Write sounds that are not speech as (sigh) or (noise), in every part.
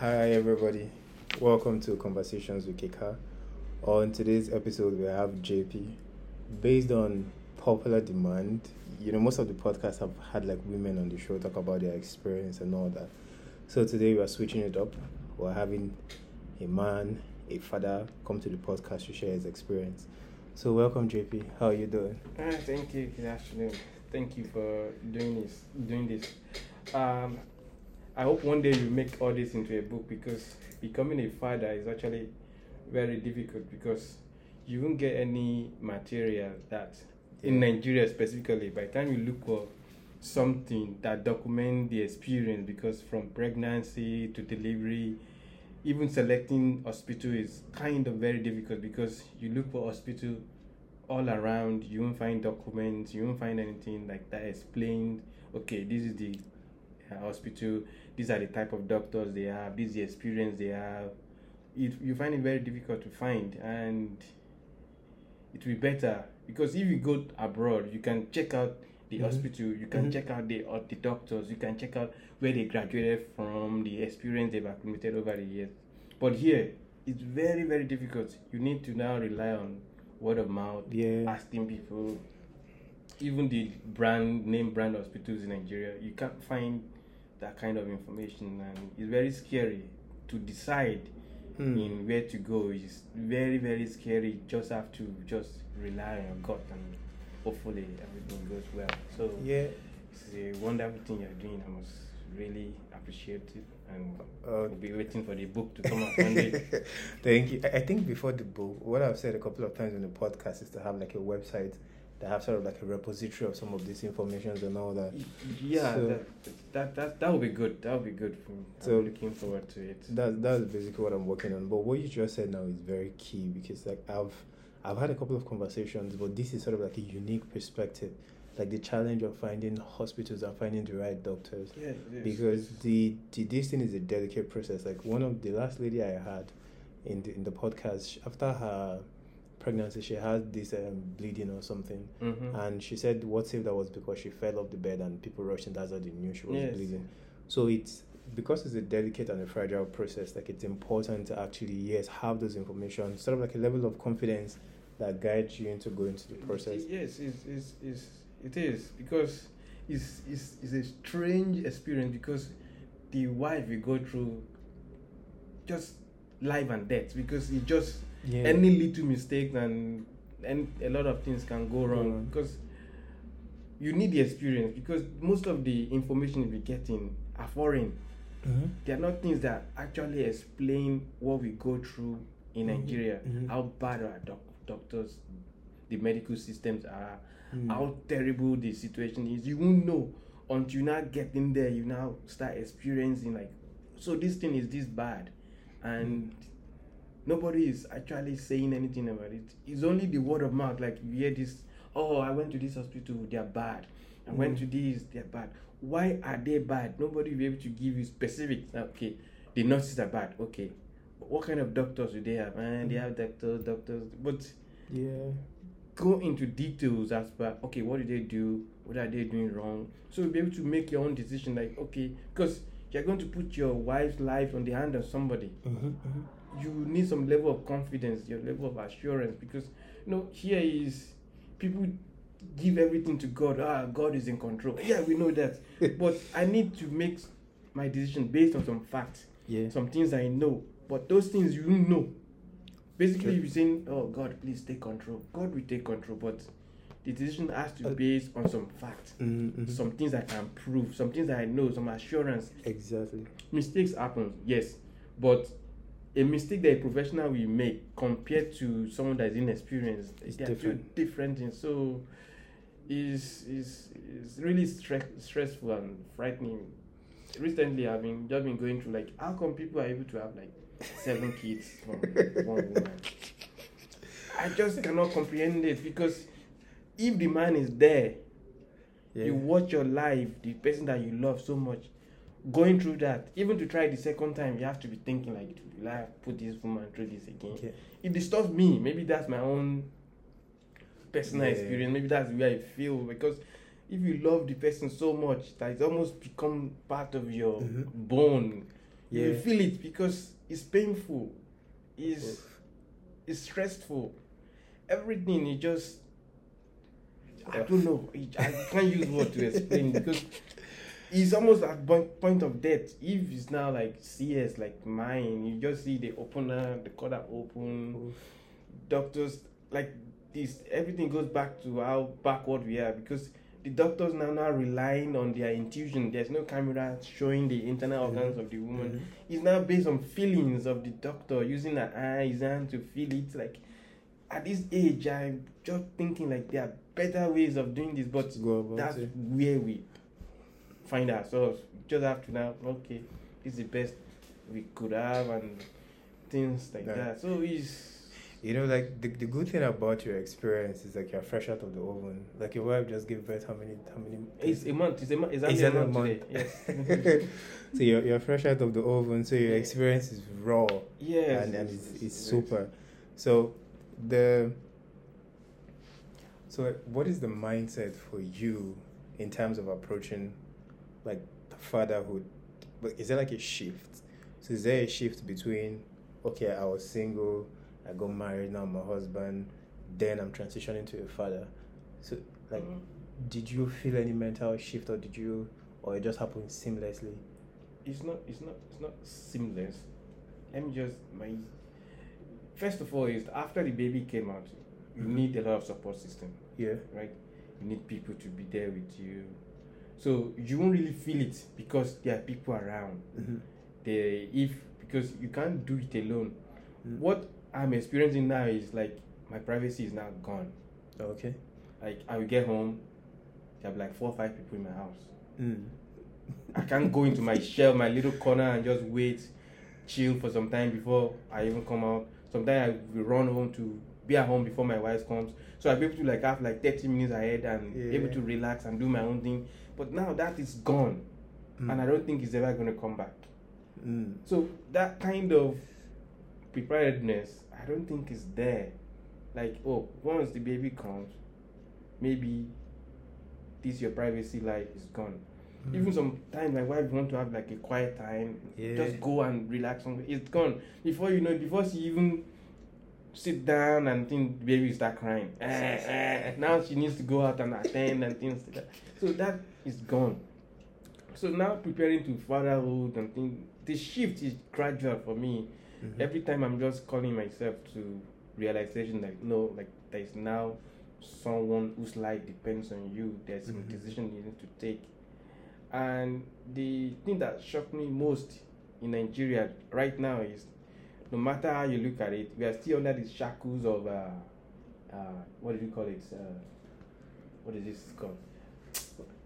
Hi, everybody. Welcome to Conversations with Kika. On today's episode, we have JB. Based on popular demand, you know, most of the podcasts have had like women on the show talk about their experience and all that. So today we are switching it up. We're having a man, a father, come to the podcast to share his experience. So welcome, JB. How are you doing? Ah, thank you. Good afternoon. Thank you for doing this. Doing this. Um, I hope one day you make all this into a book because becoming a father is actually very difficult because you won't get any material that in Nigeria specifically. By the time you look for something that document the experience, because from pregnancy to delivery, even selecting hospital is kind of very difficult because you look for hospital all around you won't find documents you won't find anything like that explained okay this is the hospital these are the type of doctors they have this is the experience they have it, you find it very difficult to find and it will be better because if you go abroad you can check out the Mhm. hospital you can Mhm. check out the uh, the doctors you can check out where they graduated from the experience they've accumulated over the years but here it's very very difficult you need to now rely on word of mouth Yeah. asking people even the brand name brand hospitals in nigeria you can't find that kind of information and it's very scary to decide Hmm. in where to go it's very very scary you just have to just rely on your gut and hopefully everything goes well so Yeah. it's a wonderful thing you're doing i must really appreciate it and Uh, we'll be waiting for the book to come out one day (laughs) Thank you. I I think before the book, what I've said a couple of times in the podcast is to have like a website that have sort of like a repository of some of these informations and all that. yeah So- that, that that that would be good that would be good for me So- i'm looking forward to it That that's basically what I'm working on. But what you just said now is very key because like I've I've had a couple of conversations, but this is sort of like a unique perspective, like the challenge of finding hospitals and finding the right doctors. yeah because the, the this thing is a delicate process. Like one of the last lady I had in the in the podcast after her pregnancy, she had this um, bleeding or something, Mhm. and she said what if that was because she fell off the bed and people rushed and that's how they knew she was Yes. bleeding. So it's because it's a delicate and a fragile process. Like it's important to actually yes have those information, sort of like a level of confidence that guides you into going through the process. Yes, it's, it's, it's, it is because it's, it's, it's a strange experience because the wife will go through just life and death because it just Yeah. any little mistake and and a lot of things can go wrong because you need the experience because most of the information we're getting are foreign Mhm. they are not things that actually explain what we go through in Mhm, Nigeria, mhm. how bad our doc- doctors, the medical systems are, Mm. how terrible the situation is. You won't know until you now get in there. You now start experiencing like, so this thing is this bad, and nobody is actually saying anything about it. It's only the word of mouth. Like you hear this, oh, I went to this hospital, they are bad. I went Mm. to this, they're bad. Why are they bad? Nobody will be able to give you specifics. Okay, the nurses are bad. Okay, but what kind of doctors do they have? And they Mm. have doctors, doctors. But Yeah. go into details as per okay, what do they do? What are they doing wrong? So you'll be able to make your own decision. Like okay, because you're going to put your wife's life on the hand of somebody Mhm, mhm. You need some level of confidence, your level of assurance, because you know here is people give everything to God. Ah, God is in control. Yeah, we know that, (laughs) but I need to make my decision based on some facts, Yeah. some things I know. But those things you know. Basically, you're saying, "Oh God, please take control." God will take control, but the decision has to Uh, be based on some facts, Mhm, mhm. some things I can prove, some things I know, some assurance Exactly. mistakes happen yes but a mistake that a professional will make compared to someone that is inexperienced It's they are different. two different things so is is is really stre- stressful and frightening recently i've been just been going through like how come people are able to have like seven (laughs) kids from one woman i just cannot comprehend it because if the man is there Yeah. you watch your life the person that you love so much going through that even to try the second time you have to be thinking like will i put this woman through this again it disturbs me maybe that's my own personal Yeah. experience maybe that's where i feel because if you love the person so much that it's almost become part of your Mhm. bone You feel it because it's painful, it's Oof. it's stressful. Everything is just I don't know. I can't use word to explain because it's almost at point point of death. If it's now like CS like mine, you just see the opener, the corner open, doctors like this everything goes back to how backward we are because the doctors now now relying on their intuition there's no camera showing the internal organs of the woman Mhm. it's now based on feelings of the doctor using her eyes and to feel it like at this age i'm just thinking like there are better ways of doing this but Just go about that's it. where we find ourselves we just have to now okay this is the best we could have and things like Yeah. that so it's You know, like the, the good thing about your experience is like you're fresh out of the oven. Like your wife just gave birth how many how many It's a month. It's a month. Exactly Exactly a month, month. Yes. (laughs) so you're, you're fresh out of the oven, so your experience is raw yes. and, and it's, it's super. So the so what is the mindset for you in terms of approaching like fatherhood? But is there like a shift? So is there a shift between okay, I was single, I got married, now I'm a husband, then I'm transitioning to a father. So like Mhm. did you feel any mental shift or did you or it just happened seamlessly? It's not. It's not. It's not seamless. Let me just my. First of all, is after the baby came out, you Mhm. need a lot of support system, Yeah. right? You need people to be there with you, so you won't really feel it because there are people around. Mm-hmm. They if because you can't do it alone. Mm. What I'm experiencing now is like my privacy is now gone. Okay. Like I will get home, there'll be like four or five people in my house. Mm. I can't go into my shell, my little corner, and just wait, chill for some time before I even come out. Sometimes I will run home to be at home before my wife comes, so I'll be able to like have like thirty minutes ahead and Yeah. able to relax and do my own thing. But now that is gone, Mm. and I don't think it's ever going to come back. Mm. So that kind of preparedness, I don't think is there. Like, oh, once the baby comes, maybe this your privacy life is gone. Mm. Even sometimes my wife want to have like a quiet time, Yeah. just go and relax. somewhere. It's gone before you know. Before she even sit down and think the baby start crying. Eh, (laughs) eh. now she needs to go out and attend and things like that. So that is gone. So now preparing to fatherhood and things, the shift is gradual for me. Mhm. Every time I'm just calling myself to realization that no, like there is now someone whose life depends on you. There's some Mhm. decision you need to take. And the thing that shocked me most in Nigeria right now is no matter how you look at it, we are still under the shackles of uh, uh, what do you call it? Uh, what is this called?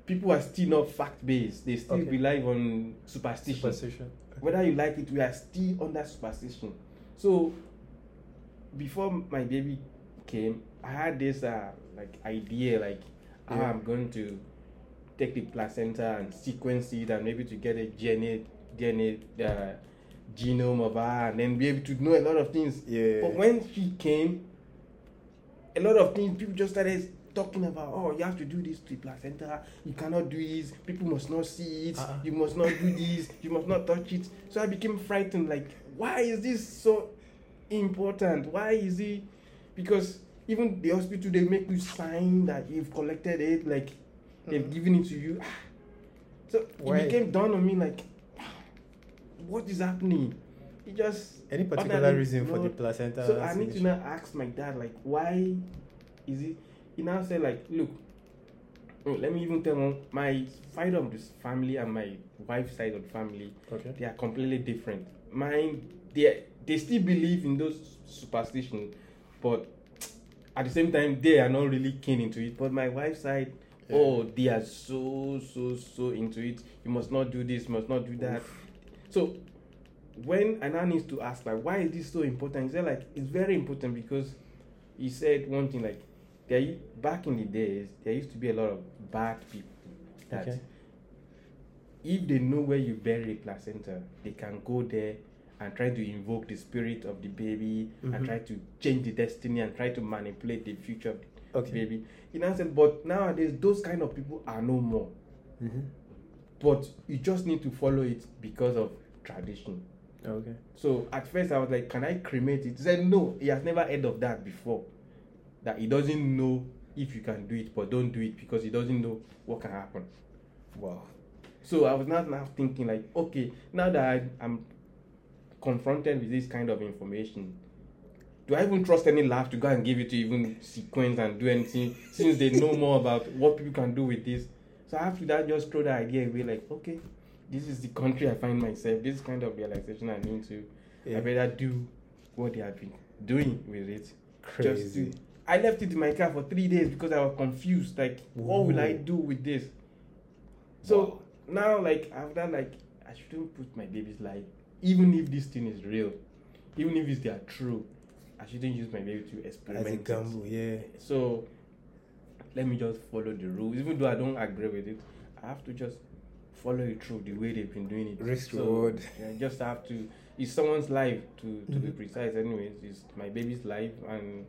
People are still not fact based. They still Okay. rely on superstition Superstition. whether you like it, we are still under superstition. So before my baby came, I had this uh, like idea like how Yeah. I'm going to take the placenta and sequence it and maybe to get a DNA DNA uh, genome of her and then be able to know a lot of things. Yeah. But when she came, a lot of things people just started talking about. Oh, you have to do this to the placenta. You cannot do this. People must not see it. Uh-uh. You must not do this. You must not touch it. So I became frightened. Like, why is this so important? Why is it? Because even the hospital they make you sign that you've collected it. Like they've Mhm. given it to you. Ah. So Why? it became dawn on me like, what is happening? It just Any particular reason for the placenta? So I need to now ask my dad, like, why is it? He now said, like, look, let me even tell him my side of this family and my wife's side of the family, Okay. they are completely different. Mine, they they still believe in those superstitions, but at the same time, they are not really keen into it. But my wife's side, Yeah. oh, they are so so so into it. You must not do this, must not do that. So when I now need to ask like why is this so important? He said like it's very important because he said one thing like there back in the days there used to be a lot of bad people that Okay. if they know where you bury a placenta, they can go there and try to invoke the spirit of the baby Mhm. and try to change the destiny and try to manipulate the future of the Okay. baby. Now said, but nowadays those kind of people are no more Mm-hmm. but you just need to follow it because of tradition. Okay. So at first I was like, can I cremate it? He said no, he has never heard of that before. That he doesn't know if you can do it, but don't do it because he doesn't know what can happen. Wow. So I was now now thinking like, okay, now that I, I'm confronted with this kind of information, do I even trust any lab to go and give it to even sequence and do anything since they know more about what people can do with this? So after that, just throw the idea away like, okay, this is the country I find myself. This kind of realization I need to. Yeah. I better do what they have been doing with it. Just Crazy. to, I left it in my car for three days because I was confused. Like, what will I do with this? So now, like, I've done like I shouldn't put my baby's life, even if this thing is real, even if it's they are true, I shouldn't use my baby to experiment. As a gamble, yeah. So let me just follow the rules, even though I don't agree with it. I have to just follow it through the way they've been doing it. Risk So, reward. yeah, just have to. It's someone's life to to be Mhm. precise. Anyways, it's my baby's life, and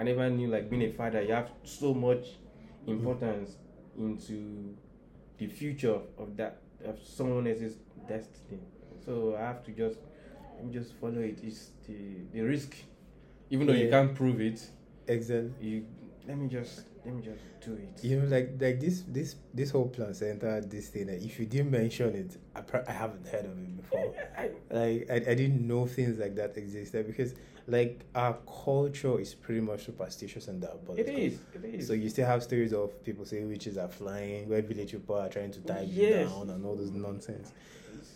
I never knew like being a father. You have so much importance into the future of that of someone else's destiny. So I have to just just follow it. It's the the risk, even though you can't prove it. Exactly. You let me just let me just do it. You know, like like this this this whole placenta, this thing. Like, if you didn't mention it, I, pro- I haven't heard of it before. (laughs) I- like I, I didn't know things like that existed because like our culture is pretty much superstitious and it diabolical. is. It is. So you still have stories of people saying witches are flying, where village people are trying to tie you down and all this nonsense.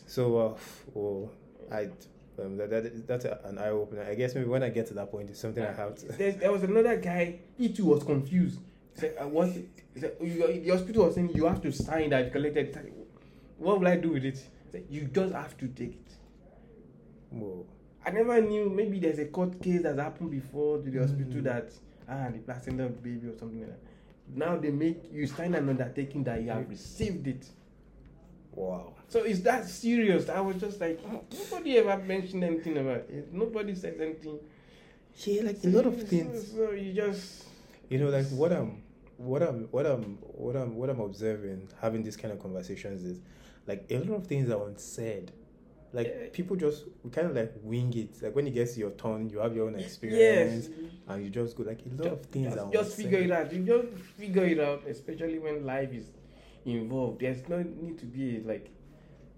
So, uh, well, I um, that, that that's a, an eye opener. I guess maybe when I get to that point, it's something I have to. There was another guy. He too was confused. He said, "I want." He said, "You- "The hospital was saying you have to sign that you collected." What will I do with it? He said, "You just have to take it." Whoa. I never knew. Maybe there's a court case that's happened before to the hospital Mm. that ah the placenta of the baby or something like that. Now they make you sign an undertaking that you have received it. Wow. So is that serious. I was just like, nobody ever mentioned anything about it. Nobody said anything. Yeah, like a lot of So- things. So you just You know, like what I'm, what I'm, what I'm, what I'm, what I'm observing having these kind of conversations is, like a lot of things are unsaid. Like people just we kind of like wing it. Like when it gets to your turn, you have your own yes. experience, and you just go like a lot of things just, are just unsaid. figure it out. You just figure it out, especially when life is involved. There's no need to be like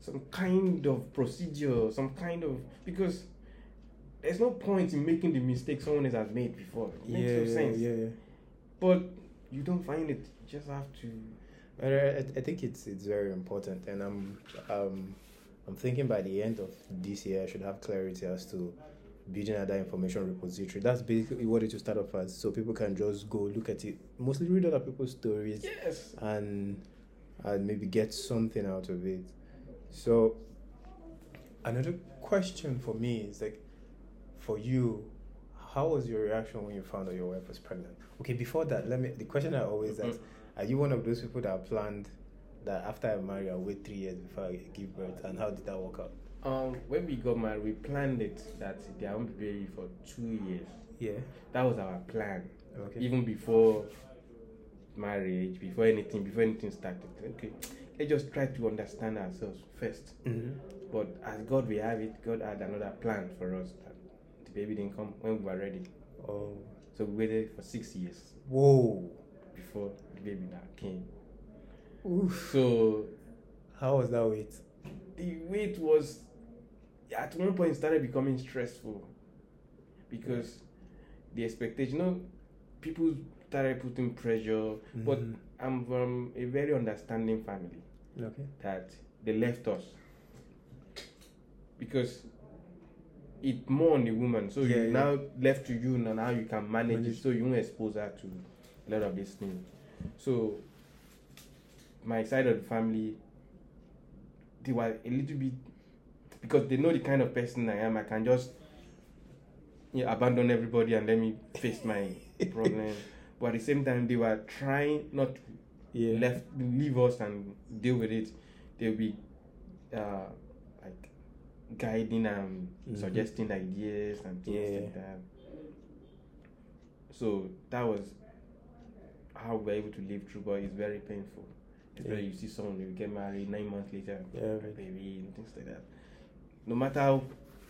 some kind of procedure, some kind of because there's no point in making the mistake someone else has made before. It makes yeah, no sense. yeah, yeah. But you don't find it. You just have to. I, I- think it's it's very important, and I'm um I'm thinking by the end of this year I should have clarity as to building another information repository. That's basically what it will start off as, so people can just go look at it, mostly read other people's stories, Yes. and and maybe get something out of it. So another question for me is like, for you, how was your reaction when you found out your wife was pregnant? Okay, before that, let me. The question I always ask: Are you one of those people that planned that after I marry, I'll wait three years before I give birth? And how did that work out? Um, when we got married, we planned it that they won't be baby for two years. Yeah. That was our plan. Okay. Even before marriage, before anything, before anything started. Okay, let's just try to understand ourselves first. hmm But as God we have it, God had another plan for us. That baby didn't come when we were ready. Oh. So we waited for six years Whoa. before the baby that came. Oof. So How was that wait? the wait was at one point it started becoming stressful because the expectation you know people started putting pressure but Mhm. i'm from a very understanding family Okay. that they left us because it more on the woman. So Yeah, you yeah. now left to you now how you can manage it. So you won't expose her to a lot of these things so my side of the family they were a little bit because they know the kind of person I am I can just know, abandon everybody and let me face my (laughs) problem. But at the same time they were trying not to Yeah. left leave us and deal with it. They'll be uh guiding and Mhm. suggesting ideas and things Yeah. like that so that was how we were able to live through but it's very painful especially Yeah. you see someone you get married nine months later Yeah. a baby and things like that no matter how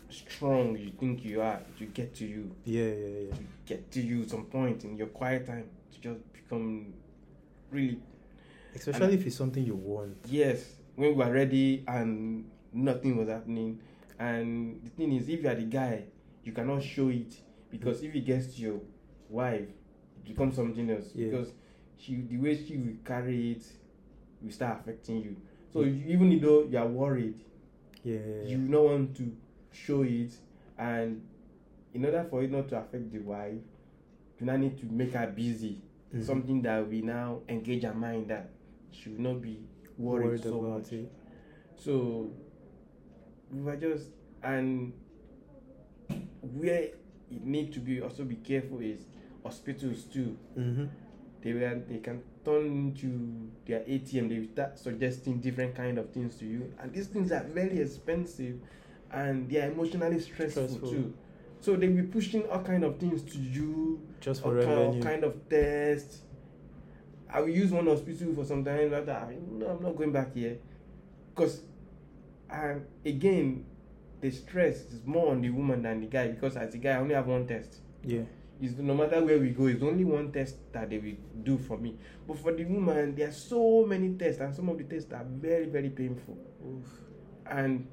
strong you think you are, to get to you, Yeah, yeah, yeah. to get to you some point in your quiet time to just become really Especially if it's something you want. yes when we are ready and nothing was happening and the thing is if you are the guy you cannot show it because if it gets to your wife it becomes something else Yeah. because she the way she will carry it will start affecting you so you, even though you are worried Yeah, yeah, yeah. you not want to show it and in order for it not to affect the wife you now need to make her busy Mhm. something that we now engage her mind that she will not be worried, worried so about much it. so we were just and where it need to be also be careful is hospitals too Mm-hmm. they were they can turn into their ATM. They start suggesting different kind of things to you, and these things are very expensive, and they are emotionally stressful, Stressful. too. So they be pushing all kind of things to you, Just for kind, all revenue. kind of tests. I will use one hospital for some time. After I no, I'm not going back here, because, um, again, the stress is more on the woman than the guy because as a guy I only have one test Yeah. is no matter where we go, it's only one test that they will do for me. But for the woman, there are so many tests, and some of the tests are very, very painful. And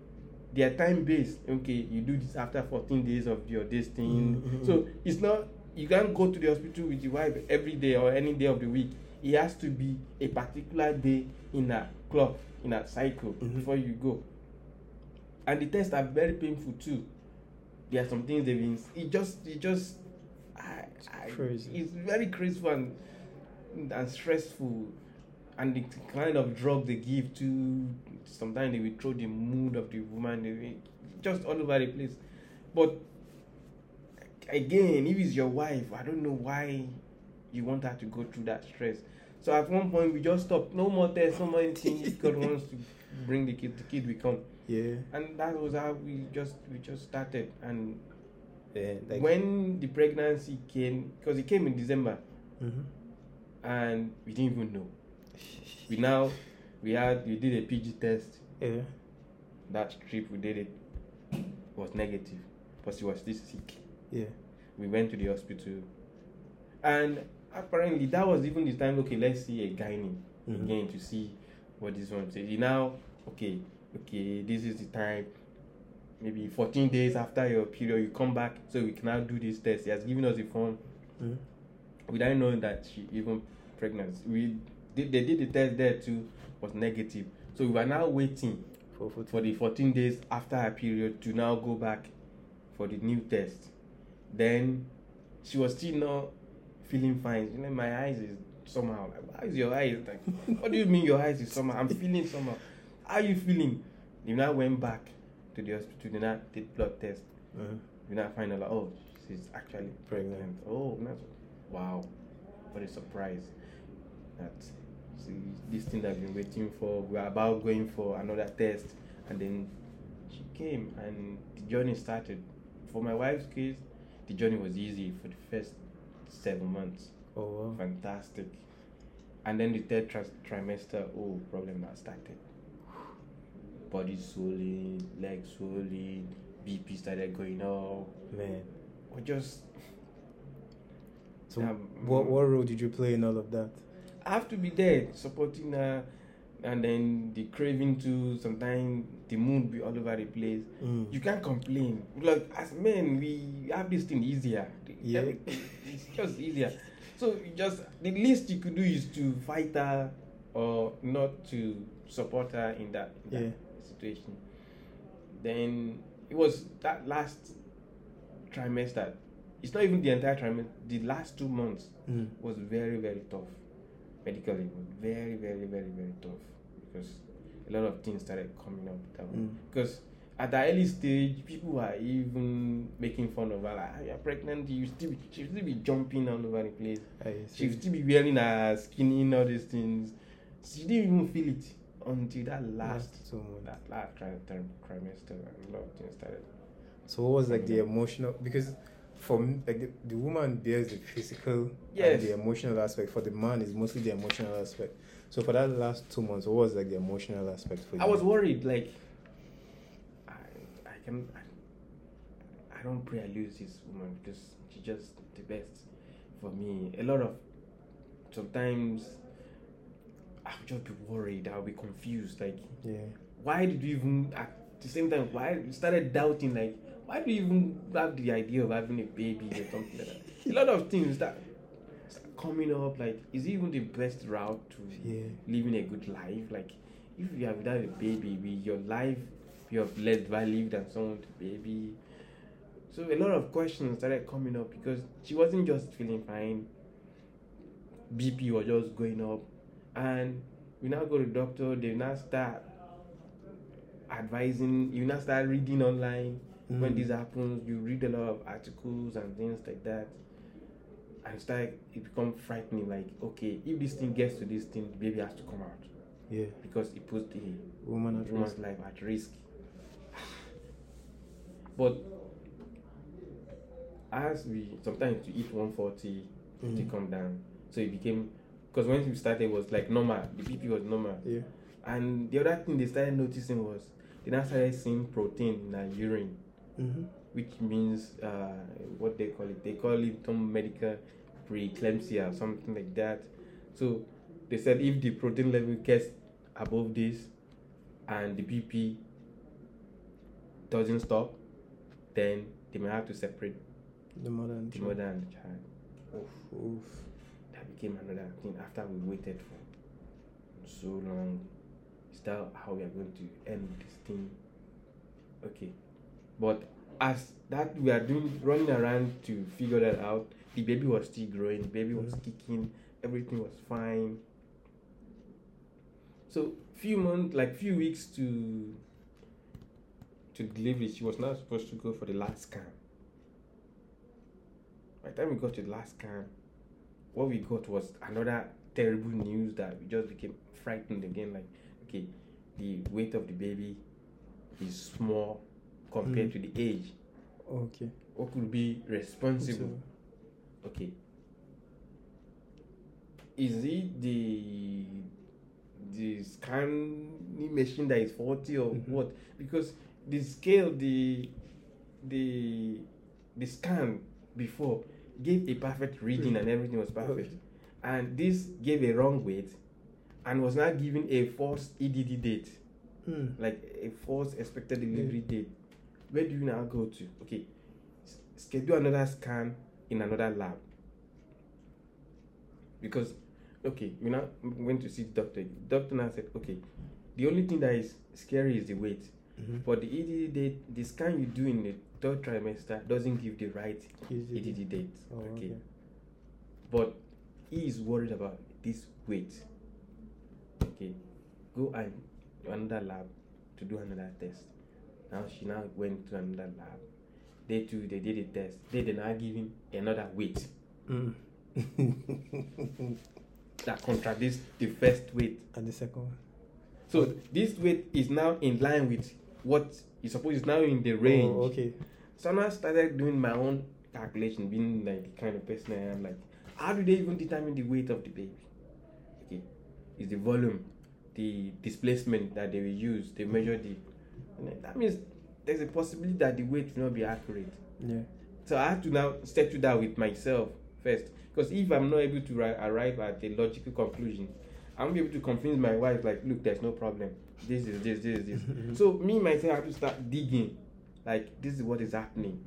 they are time based. Okay, you do this after 14 days of your this thing. Mhm. So it's not you can't go to the hospital with your wife every day or any day of the week. It has to be a particular day in a clock, in a cycle Mhm. before you go. And the tests are very painful too. There are some things they've been. It just, it just, I, I, crazy. It's very crazy and and stressful, and the kind of drug they give to. Sometimes they will throw the mood of the woman. They will, just all over the place, but again, if it's your wife, I don't know why you want her to go through that stress. So at one point we just stopped. No more tests, no more anything. God (laughs) wants to bring the kid, the kid will come. Yeah. And that was how we just we just started. And Yeah. Like. when the pregnancy came, because it came in December, Mhm. and we didn't even know. We now we had we did a PG test. Yeah. That trip we did it was negative, but she was still sick. Yeah. we went to the hospital and apparently that was even the time okay let's see a gynae Mhm. again to see what this one says now okay okay this is the time maybe 14 days after your period you come back so we can now do this test he has given us a form Mhm. without knowing that she even pregnant we did they did the test there too was negative so we were now waiting For for for the 14 days after her period to now go back for the new test. Then she was still not feeling fine. You know, my eyes is somehow like, why is your eyes like, what do you mean your eyes is somehow? I'm feeling somehow. How are you feeling? They now went back to the hospital, they now did blood test. Mhm. We now find out, oh, she's actually Pregnant. Oh, that's, wow, what a surprise. That see, this thing that I've been waiting for, we're about going for another test, and then she came and the journey started. For my wife's case, the journey was easy for the first seven months. Oh wow. Fantastic. And then the third tri- trimester, oh, problem that started. Body swelling, legs swelling, BP started going up. Man. Or just So Um, what what role did you play in all of that? I have to be there supporting her, and then the craving too. Sometimes the mood be all over the place. Mm. You can't complain. Like as men, we have this thing easier. Yeah. (laughs) It's just easier. So just the least you could do is to fight her or not to support her in that, in that Yeah. Situation. Then it was that last trimester. It's not even the entire trimester. The last two months Mm. was very very tough medically very very very very tough because a lot of things started coming up that. Mm. because at the early stage people were even making fun of her like "Ah, you're pregnant you still be, she still be jumping all over the place she still be wearing her skinny and all these things she didn't even feel it until that last Last two months. that last tri- tri- trimester and a lot of things started So what was like the emotional because for me, like the, the woman bears the physical Yes. and the emotional aspect. For the man is mostly the emotional aspect. So for that last two months, what was like the emotional aspect for you? I was worried, like, I, I I can I, I don't pray I lose this woman because she's just the best for me. A lot of sometimes Ah, I'll just be worried, I would be confused, like Yeah. why did you even at the same time why you started doubting like why do you even have the idea of having a baby or something like that? A lot of things that start coming up like is it even the best route to Yeah. living a good life? Like if you have without a baby, with your life you have less value than someone with a baby. So a lot of questions started coming up because she wasn't just feeling fine. BP was just going up, and we now go to doctor. They now start advising. You now start reading online when Mm. this happens. You read a lot of articles and things like that, and start it become frightening. Like okay, if this thing gets to this thing, the baby has to come out Yeah. because it puts the Woman at woman's risk. life at risk. But as we sometimes you eat 140, Mm. it come down. So it became because when we started it was like normal, the BP was normal. Yeah. And the other thing they started noticing was they now started seeing protein in her urine, Mm-hmm. which means uh, what they call it. They call it some medical preeclampsia or something like that. So they said if the protein level gets above this and the BP doesn't stop, then they may have to separate The mother and the child. mother and the child. Oof, Oof. Became another thing after we waited for so long. Is that how we are going to end this thing? Okay, but as that we are doing running around to figure that out, the baby was still growing, the baby was Mhm. kicking, everything was fine. So few months, like few weeks to to delivery, she was not supposed to go for the last scan. By the time we got to the last scan, what we got was another terrible news that we just became frightened again. Like, okay, the weight of the baby is small compared Mm. to the age. Okay. What could be responsible? Okay. Is it the the scanning machine that is faulty or Mhm. what? Because the scale, the the the scan before gave a perfect reading and everything was perfect, and this gave a wrong weight, and was not giving a false EDD date Mm. like a false expected delivery date, where do you now go to? Okay, s- schedule another scan in another lab. Because, okay, you now went to see the doctor. The doctor now said, okay, the only thing that is scary is the weight. Mhm. But the EDD date, the scan you do in the third trimester doesn't give the right EDD date. Oh, okay. okay. But he is worried about this weight. Okay, go and another lab to do another test. Now she now went to another lab. They too they did a test. They did not give him another weight Mm. (laughs) that contradicts the first weight. and the second one. So this weight is now in line with what is suppose is now in the range. Oh, okay. So now I started doing my own calculation, being like the kind of person I am. Like, how do they even determine the weight of the baby? Okay, is the volume, the displacement that they will use. They measure the. and that means there's a possibility that the weight will not be accurate. Yeah. So I have to now step settle that with myself first, because if I'm not able to ri- arrive at a logical conclusion, I'm able to convince my wife. Like, look, there's no problem. This is this, this this. (laughs) so me myself have to start digging. Like, this is what is happening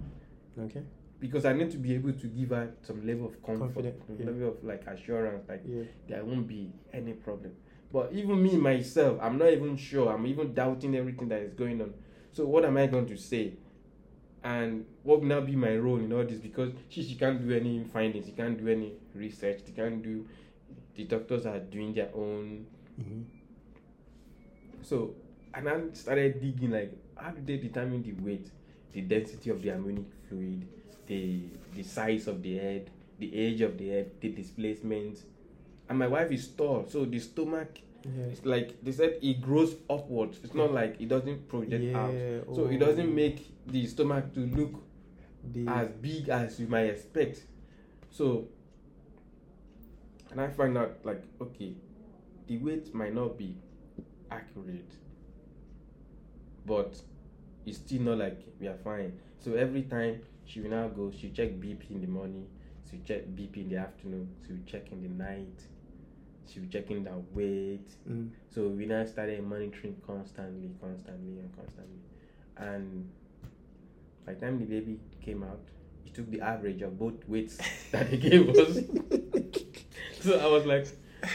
Okay. because I need to be able to give her some level of comfort, Confident, yeah. level of like assurance, like Yeah. there won't be any problem. But even me myself, I'm not even sure. I'm even doubting everything that is going on. So what am I going to say? And what will now be my role in all this? Because she she can't do any findings, she can't do any research, she can't do. The doctors are doing their own hmm so, and I started digging like, how do they determine the weight, the density of the amniotic fluid, the the size of the head, the age of the head, the displacement. And my wife is tall, so the stomach Yeah. it's like they said it grows upwards. It's not like it doesn't project out. Yeah, So it oh. doesn't make the stomach to look as big as you might expect. So, and I find out like, okay, the weight might not be accurate, but it's still not like we are fine. So every time she will now go, she check BP in the morning, she check BP in the afternoon, she will check in the night, she will checking the weight. Mm. So we now started monitoring constantly, constantly, and constantly. And by the time the baby came out, it took the average of both weights (laughs) that they gave us. (laughs) so I was like,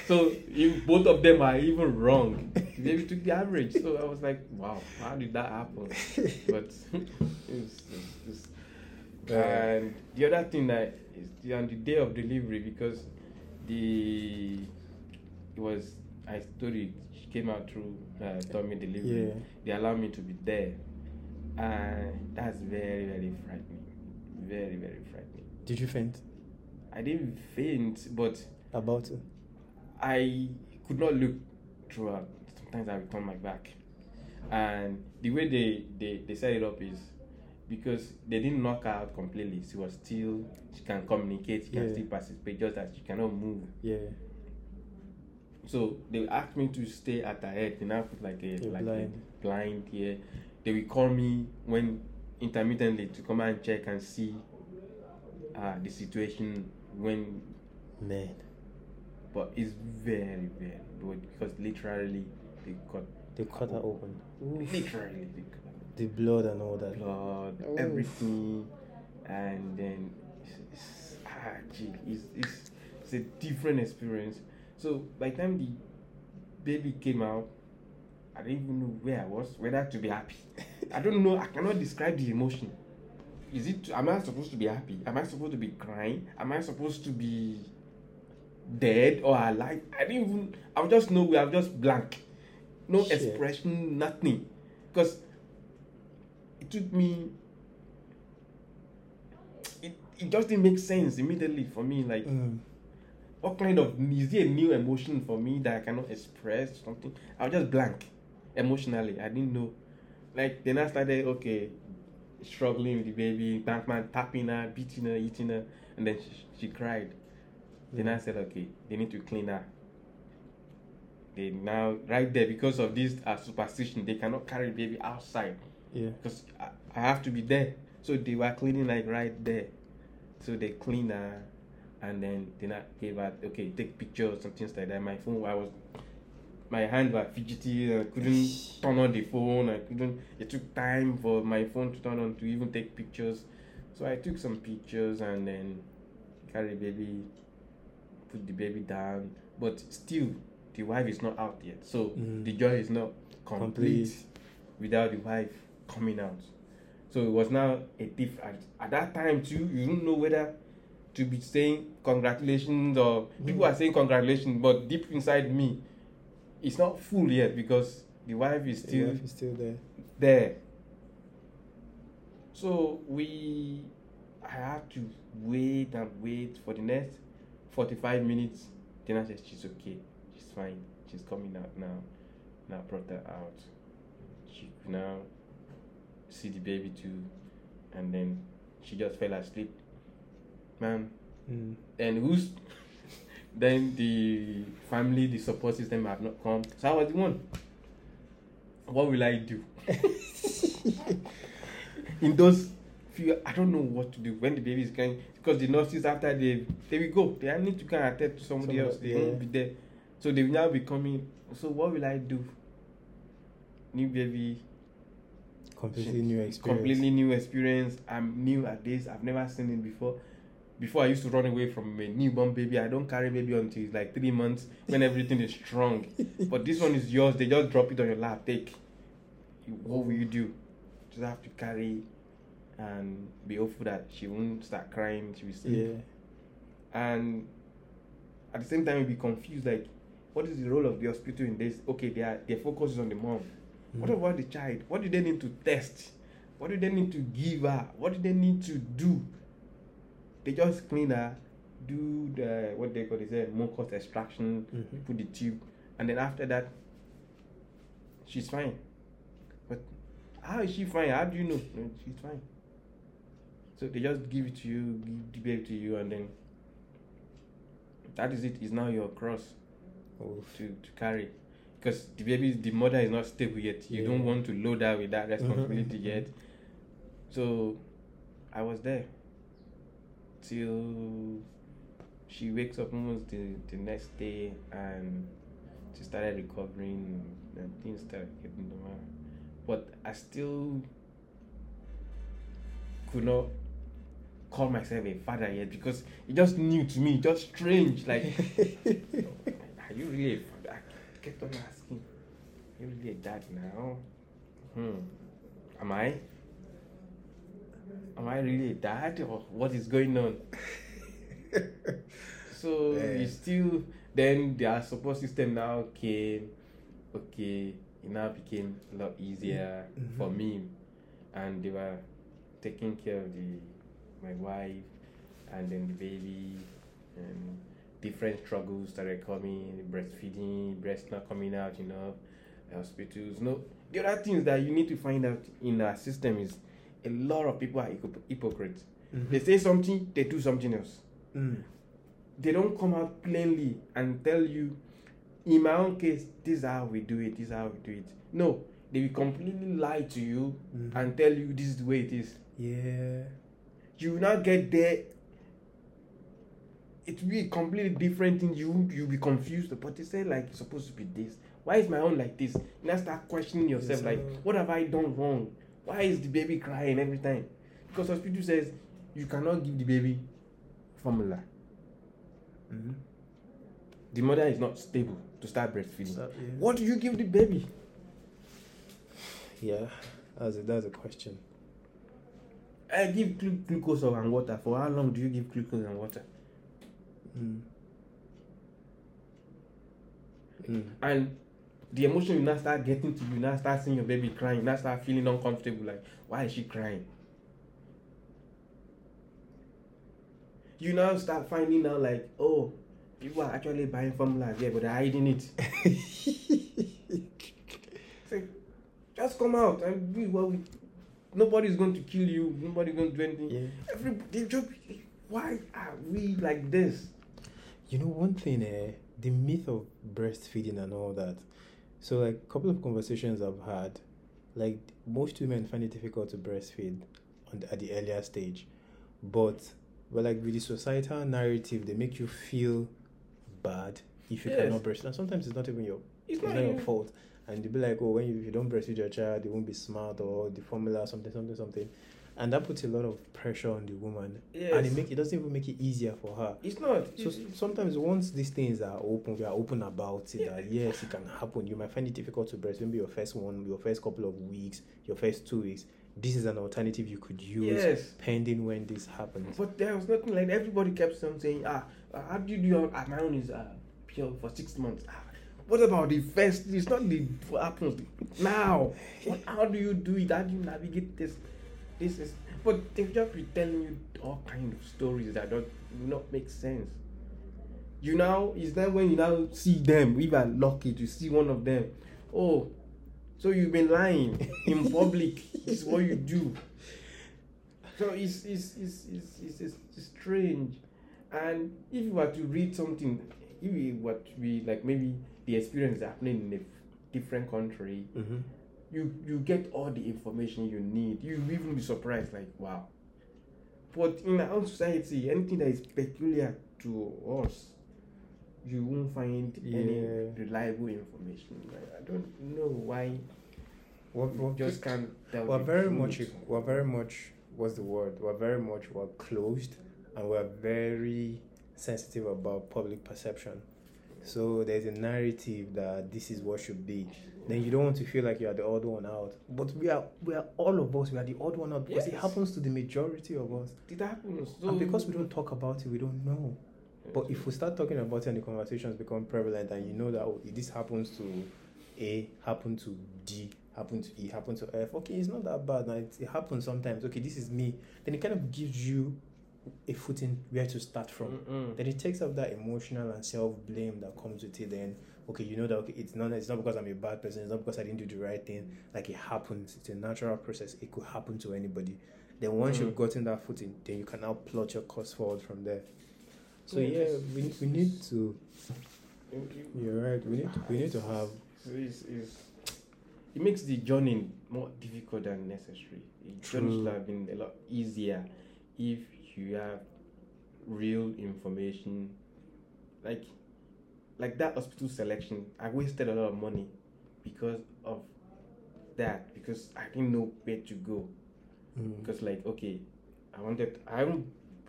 so if both of them are even wrong. The baby took the average. So I was like, wow, how did that happen? But (laughs) it's, it's, it's, and the other thing that is the, on the day of delivery because the it was I told you she came out through uh, tummy delivery. Yeah. They allowed me to be there, and that's very very frightening, very very frightening. Did you faint I didn't faint, but about it? I could not look throughout. Sometimes I turn my back, and the way they they, they set it up is because they didn't knock her out completely. She was still she can communicate, she can Yeah. still participate, just that she cannot move. Yeah. So they asked me to stay at her head. They now put like a You're like blind. a blind here. They will call me when intermittently to come and check and see uh, the situation when Man. but it's very very good because literally they cut. They cut her open. literally they cut The blood and all that. blood Oof. everything. And then it's, it's, ah, gee, it's, it's, it's a different experience. So by the time the baby came out I didn't even know where I was whether to be happy. I don't know I cannot describe the emotion. Is it am I supposed to be happy? Am I supposed to be crying? Am I supposed to be dead or alive? I didn't even I just know we are just blank no Shit. expression nothing because it took me it, it just didn't make sense immediately for me like Mm. what kind of is it a new emotion for me that I cannot express something? I was just blank emotionally. I didn't know. Like then I started okay, struggling with the baby, bank man tapping her, beating her, eating her, and then she, she cried. Then I said okay, they need to clean her. They now right there because of this uh, superstition, they cannot carry baby outside Yeah. because I, I have to be there. So they were cleaning like right there. So they cleaned her and then they not gave her okay, take pictures and things like that. My phone I was my hand was fidgety, I couldn't turn on the phone, I couldn't it took time for my phone to turn on to even take pictures. So I took some pictures and then carry baby, put the baby down. But still the wife is not out yet. So Mm. the joy is not complete Complete. without the wife coming out. So it was now a diff at, at that time too. You don't know whether to be saying congratulations or people are saying congratulations, but deep inside me, it's not full yet because the wife is still wife is still there. there. So we, I had to wait and wait for the next forty-five minutes. Then I said she's okay, fine, she's coming out now. Now brought her out. She could now see the baby too, and then she just fell asleep. Man, Mm. and who's (laughs) then the family, the support system have not come. So I was the one. What will I do? (laughs) In those few, I don't know what to do when the baby is crying because the nurses after they they will go. They need to go and attend to somebody Somebody- else. They yeah. won't be there, so they will now be coming. So what will I do? New baby, Completely new experience. completely new experience. I'm new at this. I've never seen it before. Before I used to run away from a newborn baby. I don't carry baby until it's like three months when everything is strong. (laughs) but this one is yours. They just drop it on your lap. Take. What will you do? Just have to carry and be hopeful that she won't start crying. She will sleep. Yeah. And at the same time, you'll be confused. Like, what is the role of the hospital in this? Okay, they are, their focus is on the mom. What Mm. about the child? What do they need to test? What do they need to give her? What do they need to do? They just clean her, do the what they call it, say, mucus extraction, Mhm. put the tube, and then after that, she's fine. But how is she fine? How do you know? No, she's fine. So they just give it to you, give the baby to you, and then that is it. Is now your cross Oof. to, to carry. because the baby, the mother is not stable yet. You Yeah. don't want to load her with that (laughs) responsibility yet. So, I was there till she wakes up almost the, the next day and she started recovering and things started getting normal. But I still could not call myself a father yet because it just new to me, just strange. Like, (laughs) you really? I kept on asking, are you really a dad now? Hmm. Am I? Am I really a dad or what is going on? (laughs) so Yeah. it's still then their support system now came okay it now became a lot easier Mhm. for me and they were taking care of the my wife and then the baby and different struggles started coming breastfeeding breast not coming out you know hospitals no the other things that you need to find out in our system is a lot of people are hypo- hypocrites they say something they do something else Mm. they don't come out plainly and tell you in my own case this is how we do it this is how we do it no they will completely lie to you Mhm. and tell you this is the way it is Yeah. you will not get there it will be a completely different thing you you'll be confused but they say like it's supposed to be this why is my own like this you now start questioning yourself like Yourself. what have i done wrong why is the baby crying every time because hospital says you cannot give the baby formula Mhm. the mother is not stable to start breastfeeding. Yeah. What do you give the baby? Yeah, that's a, that's a question. I give glucose and water. For how long do you give glucose and water? Mm. Mm. And the emotion you now start getting to you, now start seeing your baby crying, you now start feeling uncomfortable. Like, why is she crying? You now start finding out like, oh, people are actually buying formulas here, but they're hiding it. (laughs) Say, just come out and do what we. Nobody's going to kill you. Nobody's going to do anything. Yeah. Just. Why are we like this? You know, one thing, eh, the myth of breastfeeding and all that. So, like, a couple of conversations I've had, like, most women find it difficult to breastfeed on the, at the earlier stage, but, but like with the societal narrative, they make you feel bad if you Yes. cannot breastfeed. And sometimes it's not even your It's it's not not your fault. And they'll be like, oh, when you, if you don't breastfeed your child, they won't be smart or the formula, something, something, something. And that puts a lot of pressure on the woman. And it make it doesn't even make it easier for her. It's not. So It's- sometimes once these things are open, we are open about it. Yeah. That yes, it can happen. You might find it difficult to breastfeed. Maybe your first one, your first couple of weeks, your first two weeks. This is an alternative you could use Yes. pending when this happens. But there was nothing like everybody kept on saying, ah, uh, how do you do your ah, my own is uh, pure for six months. Ah, what about the first? It's not the what happens now. What, how do you do it? How do you navigate this? This is. But they just be telling you all kind of stories that don't not make sense. You now is that when you now see them, we are lucky to see one of them, oh, so you've been lying (laughs) in public. is what you do. So it's it's it's it's, it's, it's, it's strange. And if you were to read something, if you were to be like maybe the experience is happening in a different country, Mm-hmm. You you get all the information you need. You even be surprised, like wow. But in our society, anything that is peculiar to us, you won't find any reliable information. I, don't know why We're, we're just can't we're very much we're very much what's the word? We're very much we're closed and we're very sensitive about public perception. So there's a narrative that this is what should be. Then you don't want to feel like you are the odd one out. But we are we are all of us, we are the odd one out because it happens to the majority of us. It happens. So and because we don't talk about it, we don't know. But if we start talking about it and the conversations become prevalent and you know that oh, this happens to A, happen to D, happen to E, happen to F, okay, it's not that bad. It, it happens sometimes. Okay, this is me. Then it kind of gives you a footing where to start from. Mm-mm. Then it takes up that emotional and self blame that comes with it. Then okay, you know that okay, it's not it's not because I'm a bad person. It's not because I didn't do the right thing. Like it happens. It's a natural process. It could happen to anybody. Then once Mm. you've gotten that footing, then you can now plot your course forward from there. So Yeah, yeah, we, we need to. You're right. We need to, we need to have So it's, it's it makes the journey more difficult than necessary. The journey should have been a lot easier if you have real information. Like like that hospital selection, I wasted a lot of money because of that because I didn't know where to go. Mm. Because like okay, I wanted I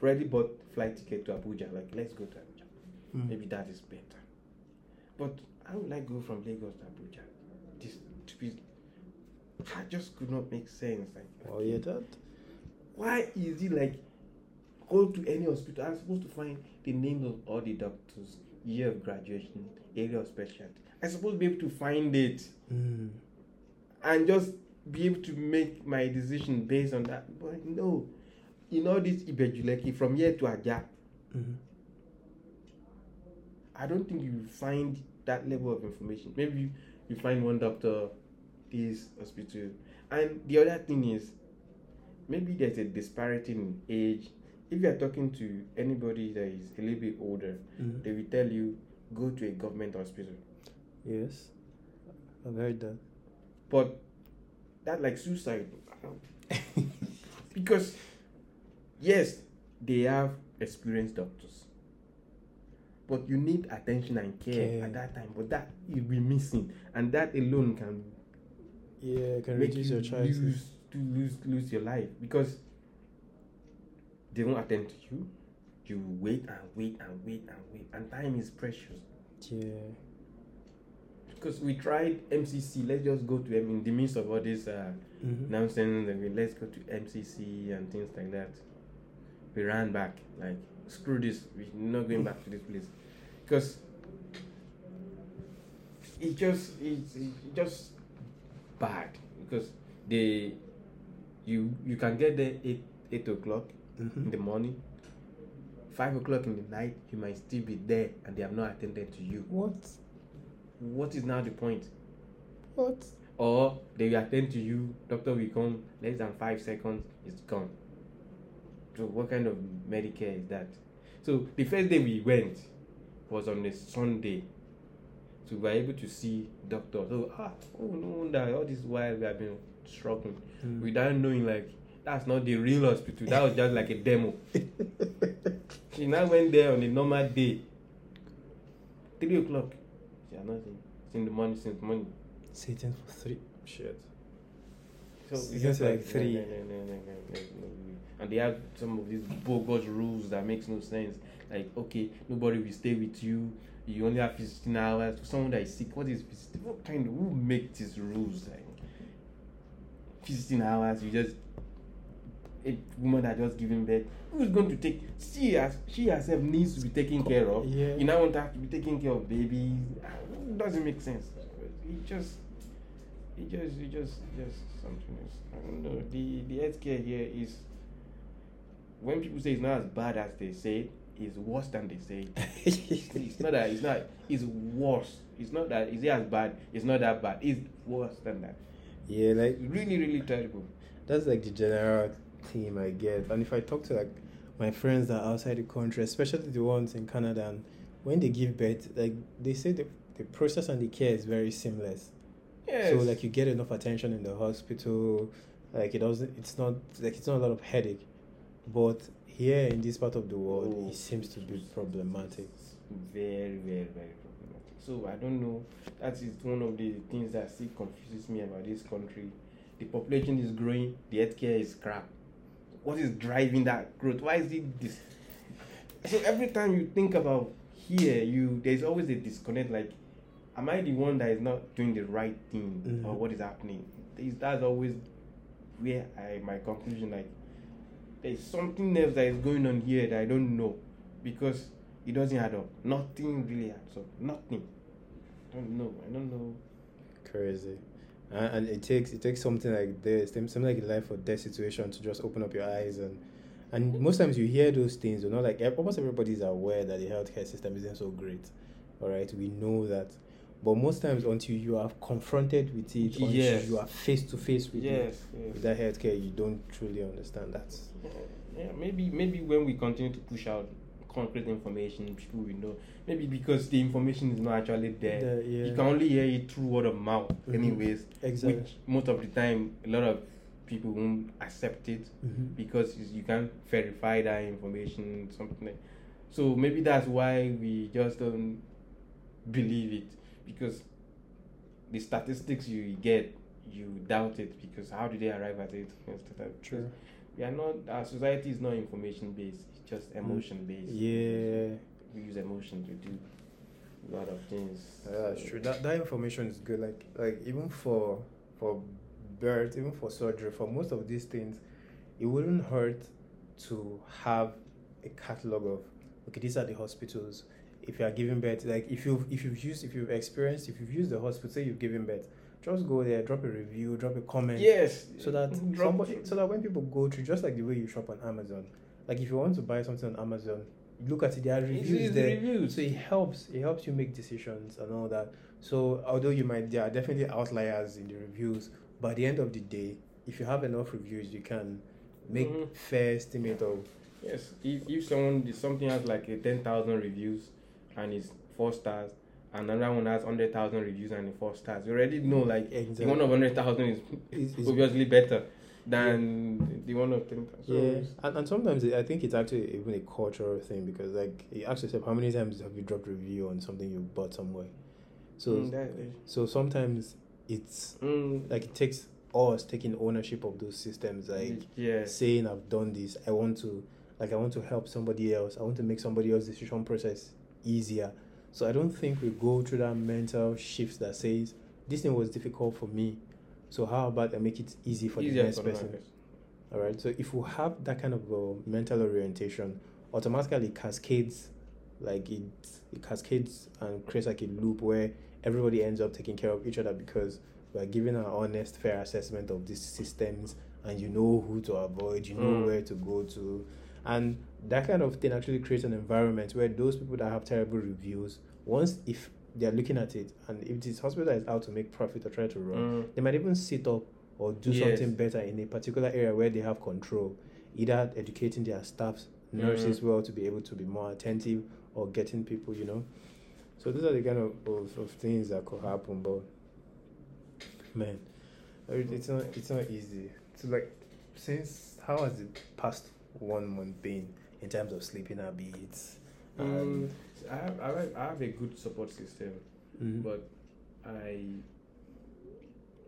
already bought flight ticket to Abuja. Like let's go to Abuja. Mm. Maybe that is better. But I would like go from Lagos to Abuja. This to be that just could not make sense. Like Oh yeah, that. why is it like go to any hospital? I'm supposed to find the names of all the doctors, year of graduation, area of specialty. I'm supposed to be able to find it Mm. and just be able to make my decision based on that. But no, in all this Ibeju-Lekki from here to Aja, Mm. I don't think you find that level of information. Maybe you, you find one doctor, this hospital, and the other thing is maybe there's a disparity in age. If you are talking to anybody that is a little bit older, Mm. they will tell you go to a government hospital. Yes, I've heard that. But that like suicide, (laughs) because yes, they have experienced doctors, but you need attention and care Care. at that time. But that you'll be missing, and that alone can Yeah, can reduce you your chances. to lose lose your life because they won't attend to you. You wait and wait and wait and wait, and time is precious. Yeah. Because we tried MCC, let's just go to them in the midst of all this uh, Mhm. nonsense, and we let's go to MCC and things like that. We ran back, like screw this, we're not going back to this place, because it just it's, it's just bad because they you you can get there eight eight o'clock in Mhm. the morning. Five o'clock in the night, you might still be there, and they have not attended to you. What? What is now the point? What? Or they will attend to you, doctor will come, less than five seconds, it's gone. So what kind of Medicare is that? So the first day we went was on a Sunday. So we were able to see doctor. So ah, oh no wonder all this while we have been struggling. Mm. Without knowing like that's not the real hospital. That was just like a demo. (laughs) she now went there on a normal day. Three o'clock. She had nothing. It's in the morning since morning. Sitting for three. Shit. So It's it's just like like three. No, no, no. And they have some of these bogus rules that makes no sense. Like, okay, nobody will stay with you. You only have 15 hours. For someone that is sick, what is 15? What kind of who make these rules? Like 15 hours, you just a woman that just given birth. Who's going to take she as she herself needs to be taken care of. Yeah. You now want her to be taking care of babies. It doesn't make sense. It just it just it just just something else. I don't know. The the healthcare here is when people say it's not as bad as they say, it's worse than they say. (laughs) it's not that it's not it's worse. It's not that is it as bad, it's not that bad. It's worse than that. yeah, like really, really terrible. that's like the general theme I get. And if I talk to like my friends that are outside the country, especially the ones in Canada, and when they give birth, like they say the, the process and the care is very seamless. Yes. So like you get enough attention in the hospital, like it doesn't. It's not like it's not a lot of headache, but here in this part of the world, Oh. it seems to be problematic. very, very, very problematic. So I don't know. That is one of the things that still confuses me about this country. The population is growing, the healthcare is crap. What is driving that growth? Why is it this? So every time you think about here, you there's always a disconnect. Like, am I the one that is not doing the right thing, Mhm. or what is happening? Is that's always where I my conclusion. Like, there's something else that is going on here that I don't know because it doesn't add up. Nothing really adds up. Nothing. I don't know. I don't know. Crazy. And, and it takes it takes something like this, something like a life or death situation to just open up your eyes and and most times you hear those things, you know, like almost everybody is aware that the healthcare system isn't so great. All right, we know that, but most times until you are confronted with it, until Yes. you are face to face with, it, Yes. yes. with that healthcare, you don't truly understand that. Yeah, maybe maybe when we continue to push out concrete information people will know. Maybe because the information is not actually there. The- yeah. You can only hear it through word of mouth, Mhm. anyways. Exactly. Which most of the time, a lot of people won't accept it Mhm. because you can't verify that information, something like. So maybe that's why we just don't believe it because the statistics you get, you doubt it because how did they arrive at it? True. We are not. Our society is not information based. Just mm. emotion based. Yeah. We use emotion to do a lot of things. Yeah, that's true. That that information is good. Like like even for for birth, even for surgery, for most of these things, it wouldn't hurt to have a catalog of okay, these are the hospitals. If you are giving birth, like if you if you've used if you've experienced if you've used the hospital, say you've given birth, just go there, drop a review, drop a comment. Yes. So that mm, Drop- somebody, so that when people go through, just like the way you shop on Amazon, like if you want to buy something on Amazon, look at it, there are reviews there. reviews. So it helps. It helps you make decisions and all that. So although you might, there are definitely outliers in the reviews, but at the end of the day, if you have enough reviews, you can make Mhm. fair estimate of. Yes, if, if someone did something has like a ten thousand reviews and it's four stars, and another one has hundred thousand reviews and it's four stars, you already know like the one of hundred thousand is Is- is- obviously better than the one of ten thousand. yeah, and, and sometimes I think it's actually even a cultural thing because like you ask yourself how many times have you dropped review on something you bought somewhere. So Mm, so sometimes it's mm, like it takes us taking ownership of those systems like yes, saying i've done this. I want to like i want to help somebody else. I want to make somebody else's decision process easier. So i don't think we go through that mental shift that says this thing was difficult for me so how about i make it easy for easier the next for person market. all right so if we have that kind of uh, mental orientation automatically cascades like it it cascades and creates like a loop where everybody ends up taking care of each other because we're giving an honest fair assessment of these systems and you know who to avoid you know Mm. where to go to and that kind of thing actually creates an environment where those people that have terrible reviews once if they're looking at it and if this hospital is out to make profit or try to run Mm, they might even sit up or do Yes. something better in a particular area where they have control, either educating their staffs, nurses Mhm. well to be able to be more attentive or getting people, you know. So those are the kind of, of, of things that could happen, but man, it's not it's not easy. So like since how has the past one month been in terms of sleeping habits? mm, I have, I have a good support system. Mhm. but I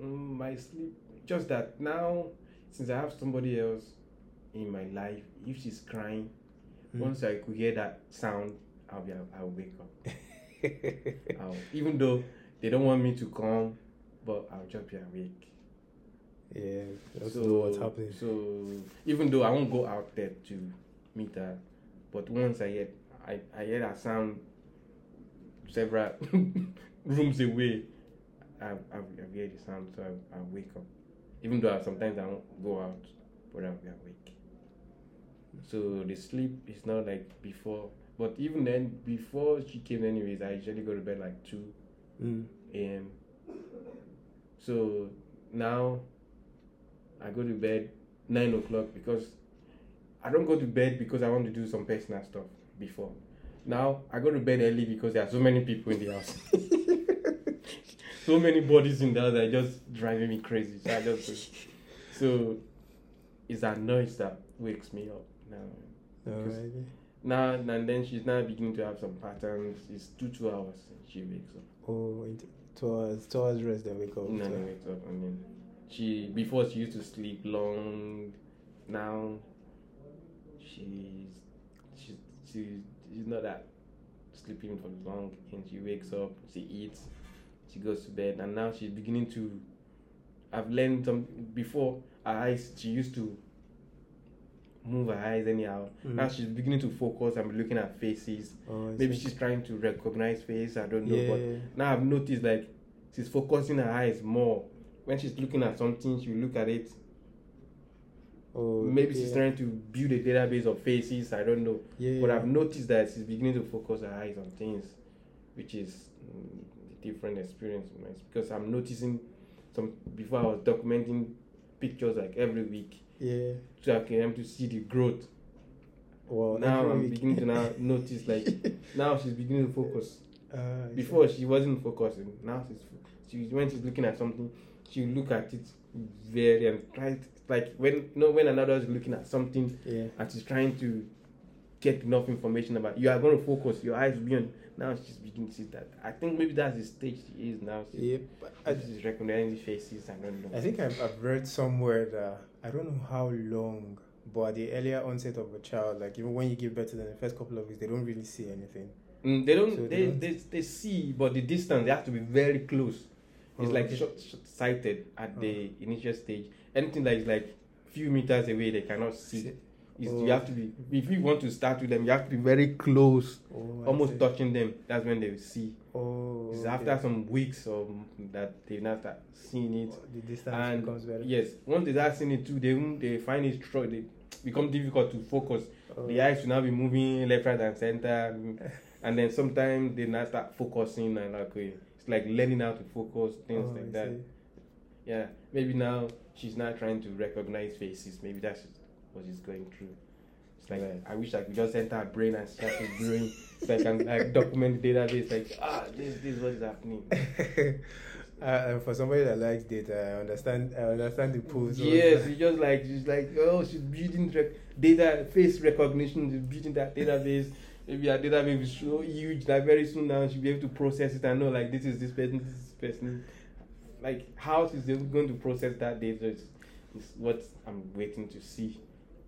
mm, my sleep just that now since I have somebody else in my life, if she's crying, Mhm. once I could hear that sound, I'll be I'll wake up. (laughs) I'll, even though they don't want me to come, but I'll just be awake. yeah, that's so what's happening. So even though I won't go out there to meet her, but once I hear I, I hear that sound several (laughs) rooms away, I I I hear the sound, so I, I wake up. Even though I, sometimes I don't go out, but I'll be awake. So the sleep is not like before. But even then, before she came, anyways, I usually go to bed like two Mm. a.m. So now I go to bed nine o'clock because I don't go to bed because I want to do some personal stuff before. Now I go to bed early because there are so many people in the house. (laughs) so many bodies in the house that are just driving me crazy. So I just. So it's that noise that wakes me up now. Oh, Alright. Now and then she's now beginning to have some patterns. It's two two hours she wakes up. Oh, it, two hours, two hours rest then wake up. No, no, wakes up. I mean, she before she used to sleep long. Now, she's she's she, she's not that sleeping for long, and she wakes up, she eats, she goes to bed, and now she's beginning to. I've learned some before. Her eyes, she used to move her eyes anyhow. Mhm. Now she's beginning to focus and be looking at faces. Oh, Maybe see. she's trying to recognize face. I don't know, yeah. but now I've noticed like she's focusing her eyes more. When she's looking at something, she'll look at it. Oh, Maybe she's yeah. trying to build a database of faces. I don't know. Yeah. But I've noticed that she's beginning to focus her eyes on things, which is mm, a different experience. you know. It's because I'm noticing some. Before I was documenting pictures like every week, yeah. so I can able to see the growth Well, now I'm week. beginning to now (laughs) notice like now she's beginning to focus. Uh. Before she wasn't focusing. Now she's she when she's looking at something, she look at it very and try to, like when you know when another is looking at something Yeah. and she's trying to get enough information about you are going to focus your eyes be on now she's beginning to see that i think maybe that's the stage she is now she, Yeah. But I, she's recognizing faces i don't know I think I've, I've read somewhere that I don't know how long, but at the earlier onset of a child, like even when you give birth to them, the first couple of weeks, they don't really see anything. Mm, they don't So they they, don't- they, they see but the distance they have to be very close it's Oh, like short, short sighted at the initial stage. Anything that is like few meters away they cannot see. Oh. you have to be if you want to start with them you have to be very close. Oh, almost touching them that's when they will see. Oh, it's okay. after some weeks of that they now start seeing it. The distance and becomes better. yes once they start seeing it too they they find it tr- they become difficult to focus. Oh, the eyes will now be moving left right and center and then sometimes they now start focusing and like uh, it's like learning how to focus things oh, like I that see. yeah maybe now she's not trying to recognize faces maybe that's what she's going through it's like Right. i wish i could just enter her brain and start to brain so i can like document the database like ah this this is what is happening (laughs) uh, and for somebody that likes data, I understand. I understand the pose. yes it's just like she's like oh she's building rec- data face recognition she's building that database maybe her database is so huge that very soon now she'll be able to process it and know like this is this person this is this person. Like how she's going to process that data is, is what i'm waiting to see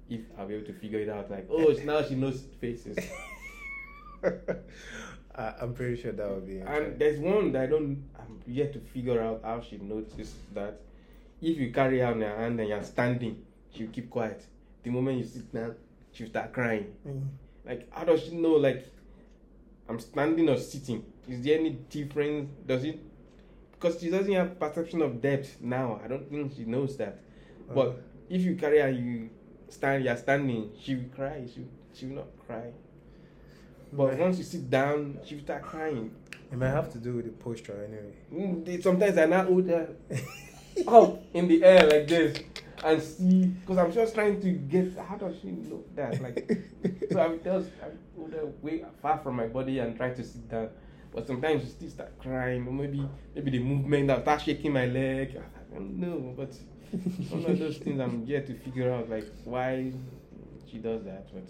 if i'll be able to figure it out. Like oh now she knows faces. (laughs) I, I'm pretty sure that would be. and there's one that i don't i'm yet to figure out how she noticed that. If you carry her on your hand and you're standing she'll keep quiet. The moment you sit down she'll start crying. Mm. Like how does she know like i'm standing or sitting? Is there any difference? Does it because she doesn't have perception of depth now. I don't think she knows that. But Oh. if you carry her you stand you're standing she will cry. She, she will not cry. But Right. once you sit down she will start crying. It might have to do with the posture anyway. Mm, sometimes i now hold her (laughs) up in the air like this and see because i'm just trying to get how does she know that like (laughs) so I would just I would way far from my body and try to sit down. But sometimes she still start crying, or maybe maybe the movement that start shaking my leg. I don't know, but one of those things I'm yet to figure out, like why she does that. But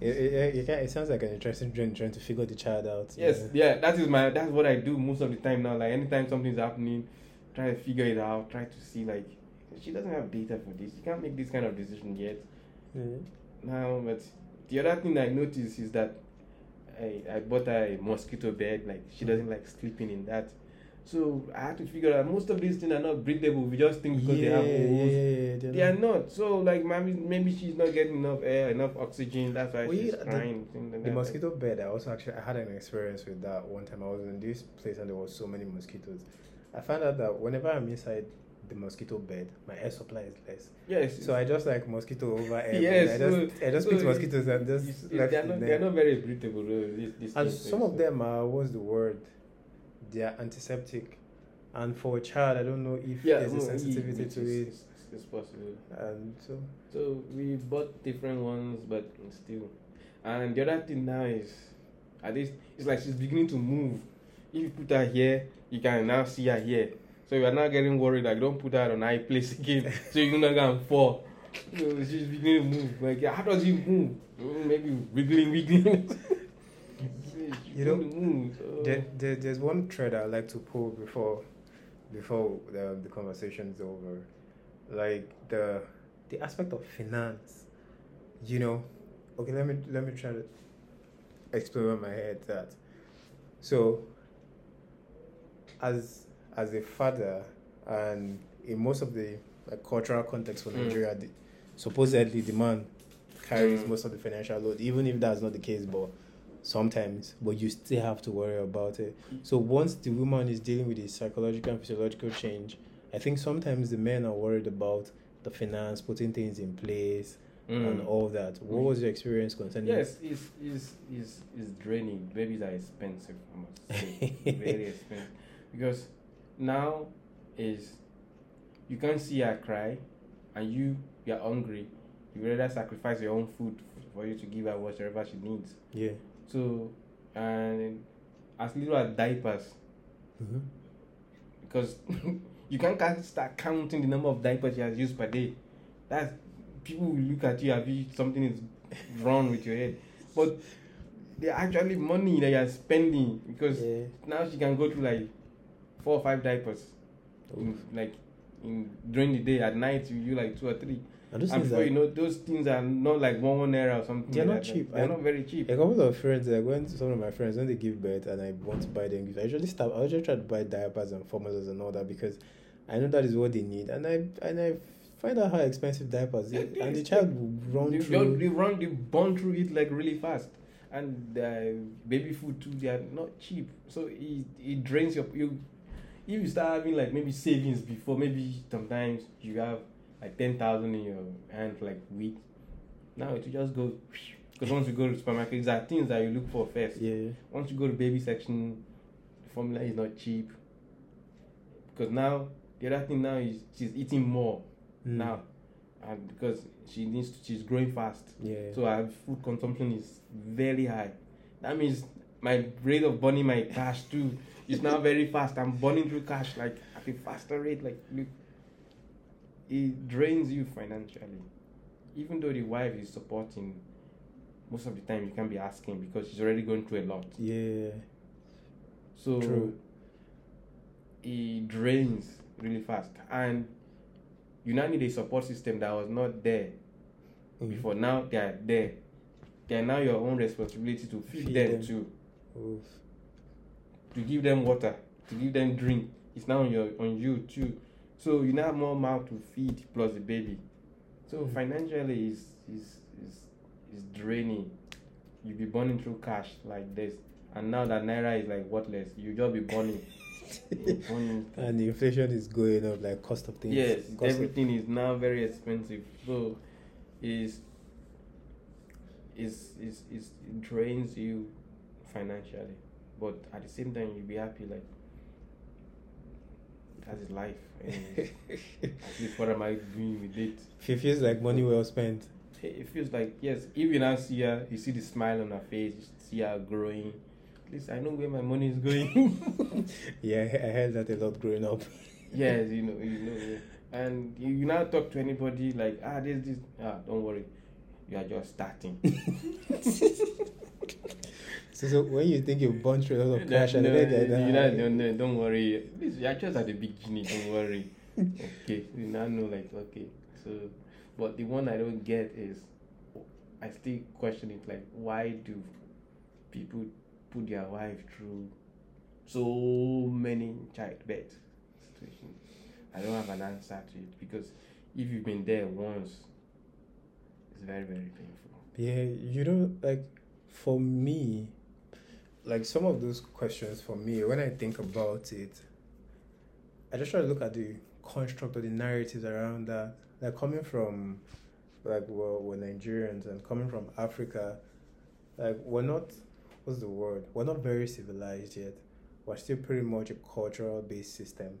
It, it, it, it sounds like an interesting journey trying to figure the child out. yes, know. yeah, that is my that's what I do most of the time now. Like anytime something's happening, try to figure it out, try to see like she doesn't have data for this. You can't make this kind of decision yet. Yeah. Now, but the other thing I noticed is that I, I bought her a mosquito bed. Like she mm-hmm. doesn't like sleeping in that, so I had to figure out most of these things are not breathable. We just think because yeah, they have holes, yeah, yeah, they are not-. So like maybe maybe she's not getting enough air, enough oxygen. That's why Well, she's the- crying. like The mosquito bed, I also actually I had an experience with that one time. I was in this place and there was so many mosquitoes. I found out that whenever I'm inside the mosquito bed, my air supply is less. Yes. So I just like mosquito over air. Yes, I just so- I just so picked mosquitoes and just it's- left they're not they're not very breathable. Though, this, and things, some of so- them are what's the word? They are antiseptic. And for a child, I don't know if yeah, there's a sensitivity to it. it's, it's possible. And so So we bought different ones, but still. And the other thing now is, at least it's like she's beginning to move. If you put her here, you can now see her here. So you are not getting worried like don't put her on high place again, (laughs) so you're not gonna fall. So she's beginning to move. Like how does he move? Mm, Maybe wiggling, wiggling. (laughs) You know, to move, so- there, there, there's one thread I like to pull before before the, the conversation is over. Like the the aspect of finance. You know, okay, let me let me try to explain in my head that. So, as as a father, and in most of the like cultural context for Mm. Nigeria, the, supposedly the man carries Mm. most of the financial load, even if that's not the case, but sometimes, but you still have to worry about it. So once the woman is dealing with the psychological and physiological change, I think sometimes the men are worried about the finance, putting things in place, and Mm. all that. What was your experience concerning? Yes, it's, it's, it's, it's draining. Babies are expensive, I must say. (laughs) Very expensive. Because now is you can't see her cry and you you're hungry. You rather sacrifice your own food for you to give her whatever she needs. Yeah. So, and as little as diapers, hmm because (laughs) you can't start counting the number of diapers she has used per day. That's people will look at you as if something is wrong with your head, but they're actually money that you're spending because Yeah. now she can go through like four or five diapers, in, like in during the day. At night you do like two or three. And And before are, you know, those things are not like one one naira or something. They're like not that. cheap. They're not very cheap. a couple of friends, like when some of my friends when they give birth and I want to buy them gifts, I usually stop. I usually try to buy diapers and formulas and all that because I know that is what they need, and I and I find out how expensive diapers is, (laughs) and the child will run they, through. they run, they burn through it like really fast. And uh, baby food too, they are not cheap. So it, it drains your you. If you start having like maybe savings before, maybe sometimes you have like ten thousand in your hand for like week. Now it will just go (sniffs) because once you go to the supermarket, these are things that you look for first. Yeah, Once you go to baby section, the formula is not cheap. Because now the other thing now is she's eating more Mm. now, and because she needs to, she's growing fast, yeah. so her food consumption is very high. That means my rate of burning my cash too is now very fast. I'm burning through cash like at a faster rate. Like look, it drains you financially. Even though the wife is supporting, most of the time you can't be asking because she's already going through a lot. yeah, So True. it drains really fast. And you now need a support system that was not there Mhm. before. Now they are there. They are now your own responsibility to feed, Feed them, them. too. Oof. To give them water, to give them drink. It's now on your on you too. So you now have more mouth to feed plus the baby. So Mhm. financially is is is is draining. You be burning through cash like this. And now that naira is like worthless, you just be burning. (laughs) burning and the inflation is going up, like cost of things. Yes, cost of- everything is now very expensive. So is is is is it drains you financially. But at the same time you'll be happy like that is life. (laughs) At least what am I doing with it? it feels like money well spent. It feels like yes, Even now see her, you see the smile on her face, you see her growing. At least I know where my money is going. (laughs) Yeah, I heard that a lot growing up. (laughs) yes, you know, you know, yeah. and you, you now talk to anybody like ah this this ah don't worry, you are just starting. So, so when you think you've gone through a lot of cash and no, then you then, know, don't, no, don't worry. This you are just at the beginning. Don't worry. okay, you now know like okay. So, but the one I don't get is, I still question it. Like, why do people put their wife through so many childbirth situations? I don't have an answer to it because if you've been there once, it's very very painful. Yeah, you know, like for me, like some of those questions for me, when I think about it, I just try to look at the construct or the narratives around that. Like coming from, like we're, we're Nigerians and coming from Africa, like we're not, what's the word? We're not very civilized yet. We're still pretty much a cultural based system,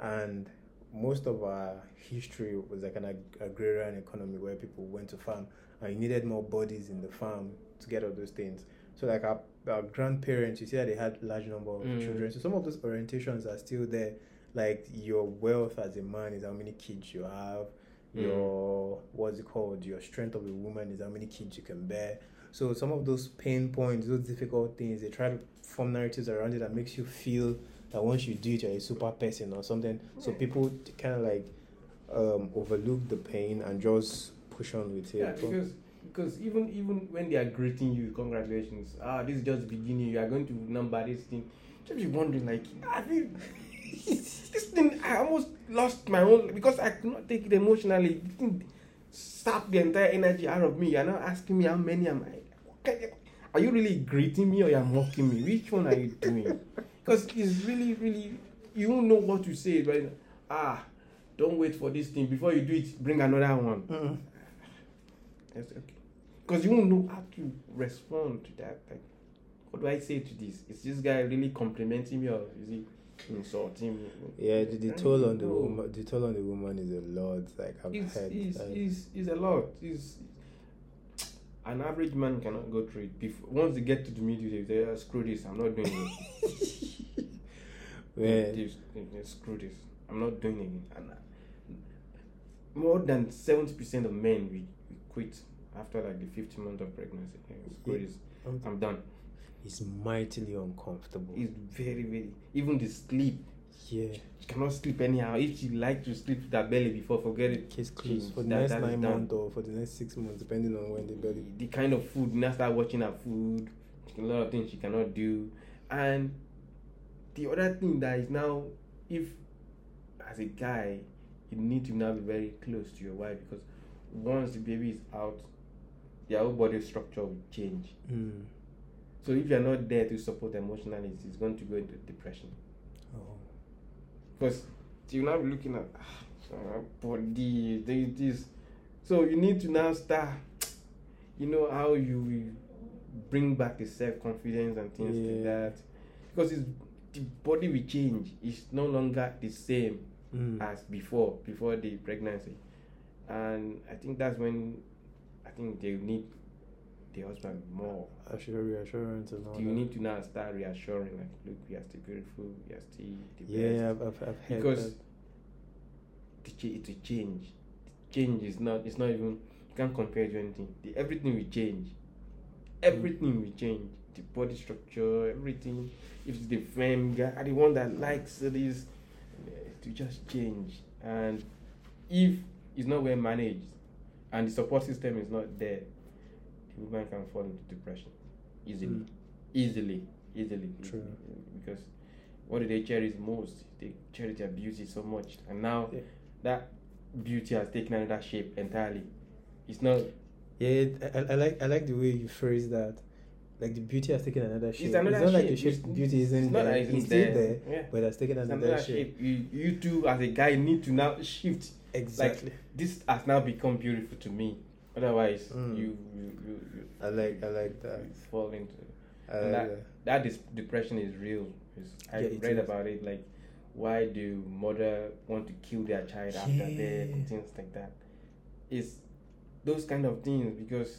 and most of our history was like an ag- agrarian economy where people went to farm and you needed more bodies in the farm to get all those things. So like our, our grandparents, you see that they had large number of Mm. children. So some of those orientations are still there. Like your wealth as a man is how many kids you have. Mm. Your what's it called? Your strength of a woman is how many kids you can bear. So some of those pain points, those difficult things, they try to form narratives around it that makes you feel that once you do it, you're a super person or something. So people kind of like um, overlook the pain and just push on with it. Yeah, because because even even when they are greeting you, congratulations. Ah, this is just the beginning. You are going to number this thing. Just be wondering, like, I feel (laughs) this thing. I almost lost my own because I could not take it emotionally. This thing sapped the entire energy out of me. You're now asking me how many am I? What kind of- Are you really greeting me or you're mocking me? Which one are you doing? (laughs) Because it's really, really, you don't know what to say. Right? Ah, don't wait for this thing. Before you do it, bring another one. Mm. Yes, okay. Because you won't know how to respond to that. Like, what do I say to this? Is this guy really complimenting me or is he insulting me? Yeah, the, the toll on the know. woman, the toll on the woman is a lot. Like I've It's, heard. it's, like- it's, it's a lot. It's, an average man cannot go through it. Before once they get to the middle, they say, "Ah, "Screw this! I'm not doing it." (laughs) Screw this! I'm not doing it. And uh, more than seventy percent of men we, we quit after like the 50 month of pregnancy. Yeah. Um, I'm done. It's mightily uncomfortable. It's very very even the sleep. yeah. She cannot sleep anyhow. If she like to sleep with her belly before, forget it. Case closed for the that- next nine months or for the next six months, depending on when the belly. the kind of food now start watching her food a lot of things she cannot do and the other thing that is now if as a guy you need to now be very close to your wife because once the baby is out their whole body structure will change. Mm. so if you're not there to support emotionally it's- going to go into depression. Oh. because you now be looking at ah, body there this. So you need to now start (tsk) you know how you bring back the self-confidence and things like that. Because it's the body will change. It's no longer the same Mm. as before before the pregnancy. And i think that's when think they need the husband more Assure reassurance and all you that. need to now start reassuring like look we are still beautiful we are still the best Yeah, I've, I've, I've heard because that. the cha- it will change. Change is not. It's not even. You can't compare to anything. The, everything will change. Everything will change. The body structure, everything. If it's the femme guy, the one that likes this, to just change. And if it's not well managed, and the support system is not there, the woman can fall into depression easily, Mm. easily, easily. True. Because what do they cherish most? They cherish their beauty so much, and now Yeah. that beauty has taken another shape entirely. It's not. Yeah, I, I like I like the way you phrase that. Like the beauty has taken another shape. It's another not like the shape. shape It's- beauty isn't it's not there. that it isn't it's still there. there, Yeah. but it has taken another, another shape. shape. You, you two, as a guy, need to now shift. Exactly. Like this has now become beautiful to me. Otherwise, Mm. you, you, you, you I like I like that. you fall into I like that, that. that dis- depression is real. It's- I Yeah, read is. about it. Like, why do mother want to kill their child after death and things like that? It's those kind of things because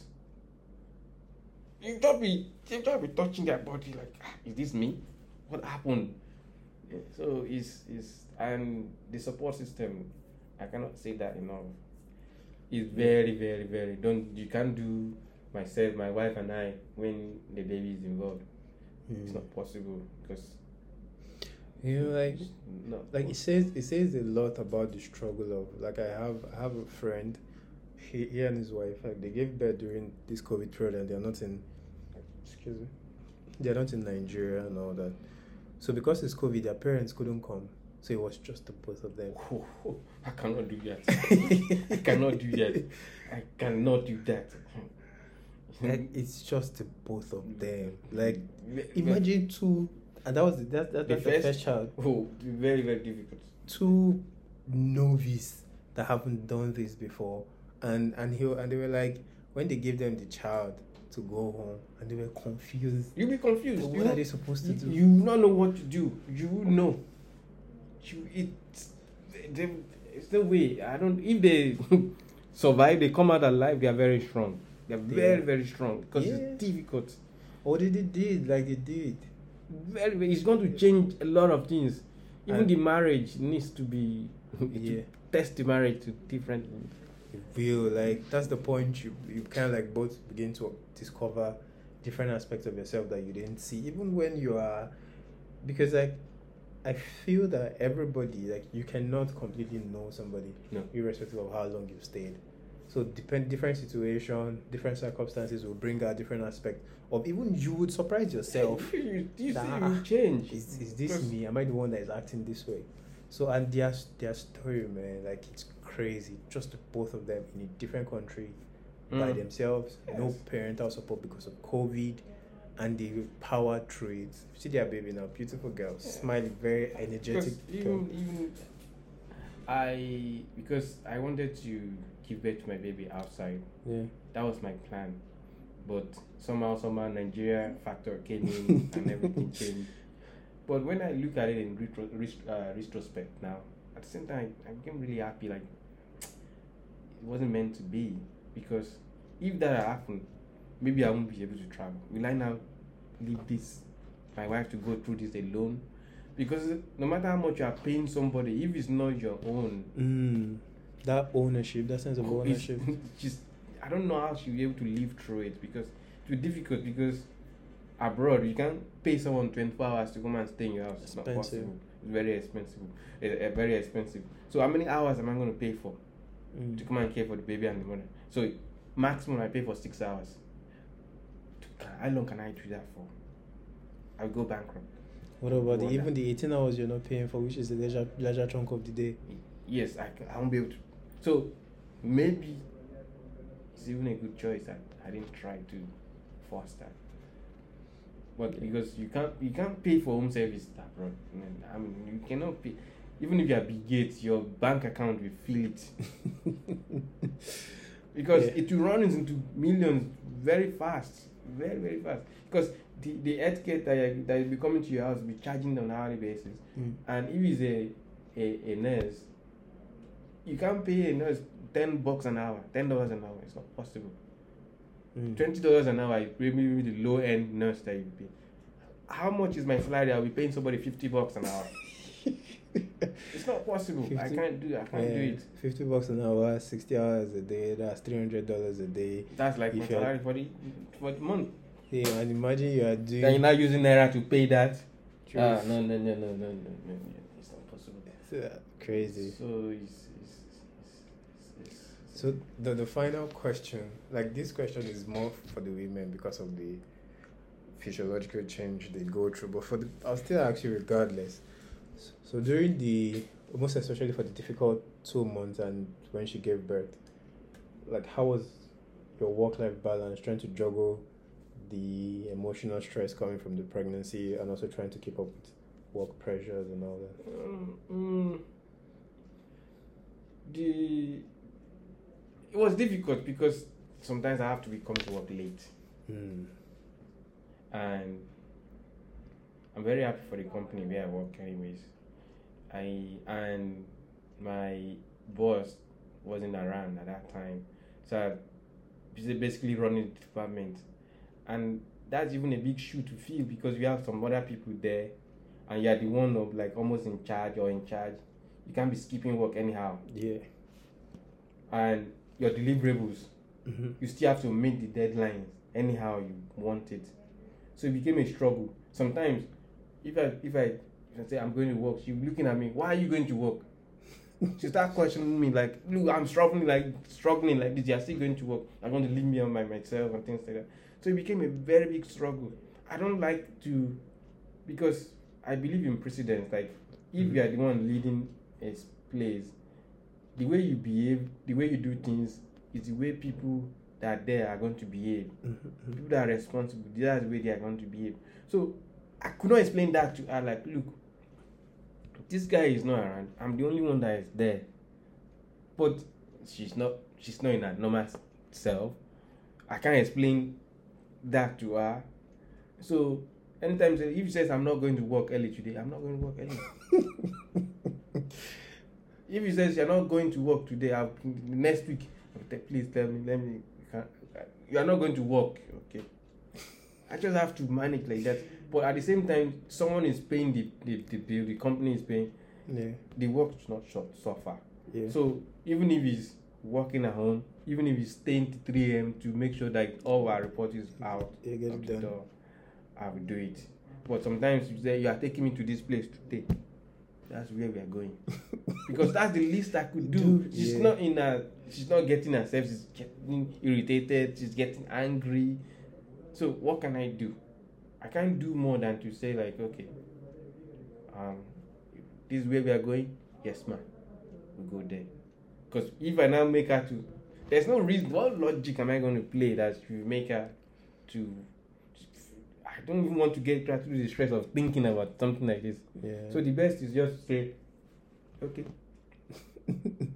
you just be you just be touching their body like, "Ah, is this me? What happened? Yeah, So it's it's and the support system. I cannot say that enough. It's very very very. Don't you can't do myself, my wife, and I when the baby is involved. It's Mm. not possible because You know, like like it says it says a lot about the struggle of like I have I have a friend he, he and his wife like they gave birth during this COVID period and they're not in excuse me they're not in Nigeria and all that so because it's COVID their parents couldn't come so it was just the both of them possible. (laughs) I cannot do that. I cannot do that. I cannot do that. (laughs) like it's just the both of them like imagine two and that was the, that, that The that's the first- first child (laughs) Oh, very very difficult. two novice that haven't done this before and and he and they were like when they gave them the child to go home and they were confused You'll be confused. what you, are they supposed to do you will not know what to do. You will know. You it's they, it's no way. I don't. If they (laughs) survive, they come out alive. They are very strong. They are They very very strong because Yeah. it's difficult. or they did, like they did very, very it's going to change a lot of things even And- the marriage needs to be (laughs) Yeah. to test the marriage to different real like that's the point you you kind of like both begin to discover different aspects of yourself that you didn't see even when you are because like i feel that everybody like you cannot completely know somebody No. irrespective of how long you've stayed so depend different situation different circumstances will bring out different aspect of even you would surprise yourself (laughs) you, you, see Nah. you change is, is this me? Am I the one that is acting this way? So and their their story, man, like it's crazy. Just the both of them in a different country by Mm. themselves, no parental support because of COVID, and they power through it. See their baby now, beautiful girl, Yeah. smiling, very energetic. even even I because I wanted to give birth to my baby outside Yeah. that was my plan but somehow somehow Nigeria factor came in (laughs) and everything changed but when I look at it in retro, ret- uh, retrospect now at the same time I became really happy like it wasn't meant to be because if that had happened maybe I won't be able to travel. Will I now leave this my wife to go through this alone? Because no matter how much you are paying somebody, if it's not your own, Mm. That ownership, that sense of ownership. (laughs) just I don't know how she'll be able to live through it because it's be difficult because abroad you can't pay someone 24 hours to come and stay in your house. It's not possible. It's very expensive. Uh, uh, very expensive. So how many hours am I going to pay for to Mm. come and care for the baby and the mother? So maximum I pay for six hours. How long can I do that for? I'll go bankrupt. What about the, even the 18 hours you're not paying for, which is the leisure, leisure chunk of the day? Yes, I, I won't be able to. So maybe it's even a good choice that I didn't try to force that. But because you can't you can't pay for home service abroad. I mean, I mean you cannot pay. Even if you are Bill Gates, your bank account will fill it (laughs) because Yeah. it will run into millions very fast, very very fast. Because the the etiquette that you- that will be coming to your house will be charging on an hourly basis. Mm. And if it's a, a, a nurse, you can't pay a nurse ten bucks an hour, ten dollars an hour. It's not possible. Mm. Twenty dollars an hour is maybe the low end nurse that you pay. How much is my salary? I'll be paying somebody fifty bucks an hour. (laughs) (laughs) it's not possible. 50, I can't do. I can't yeah, do it. Fifty bucks an hour, sixty hours a day. That's three hundred dollars a day. That's like my salary for the for the month. Yeah, and imagine you are doing. Then you're not using naira to pay that. Ah no no no no no no no. It's not possible. It's, uh, crazy. So it's, it's, it's, it's. so the, the final question, like this question is more for the women because of the physiological change they go through, but for the, I'll still ask you regardless so during the most especially for the difficult two months and when she gave birth, like how was your work life balance trying to juggle the emotional stress coming from the pregnancy and also trying to keep up with work pressures and all that? Um, mm, the it was difficult because sometimes I have to be come to work late, Mm. and I'm very happy for the company where I work. Anyways, I and my boss wasn't around at that time, so I was basically running the department, and that's even a big shoe to fill because you have some other people there, and you're the one of like almost in charge or in charge. You can't be skipping work anyhow, Yeah. and your deliverables hmm you still have to meet the deadlines anyhow you want it. So it became a struggle. Sometimes, if I if I if I say I'm going to work, she looking at me. Why are you going to work? (laughs) she start questioning me like, look, I'm struggling like struggling like this. You're still going to work. I'm going to leave me on by myself and things like that. So it became a very big struggle. I don't like to because I believe in precedence. Like if you are the one leading a place, the way you behave, the way you do things, is the way people that are there are going to behave. Mm-hmm. People that are responsible, that's the way they are going to behave. So I could not explain that to her. Like, look, this guy is not around. I'm the only one that is there. But she's not. She's not in her normal self. I can't explain that to her. So anytime if she says I'm not going to work early today, I'm not going to work early. (laughs) if he says you're not going to work today, I'll, next week, please tell me. Let me. You are not going to work, okay? I just have to manage like that. But at the same time, someone is paying the the, the bill. The company is paying. Yeah. The work should not short suffer. Yeah. So even if he's working at home, even if he's staying to 3 a.m. to make sure that all our report is out Yeah, get of the done. door, I will do it. But sometimes you say you are taking me to this place today. That's where we are going. (laughs) because that's the least I could do. Do, she's yeah. not in a she's not getting herself, she's getting irritated, she's getting angry. So what can I do? I can't do more than to say like, okay, um, this is where we are going. Yes, ma'am. We go there. Because if I now make her to, there's no reason. What logic am I going to play that you make her to? I don't even want to get through the stress of thinking about something like this. Yeah. So the best is just say, okay. (laughs)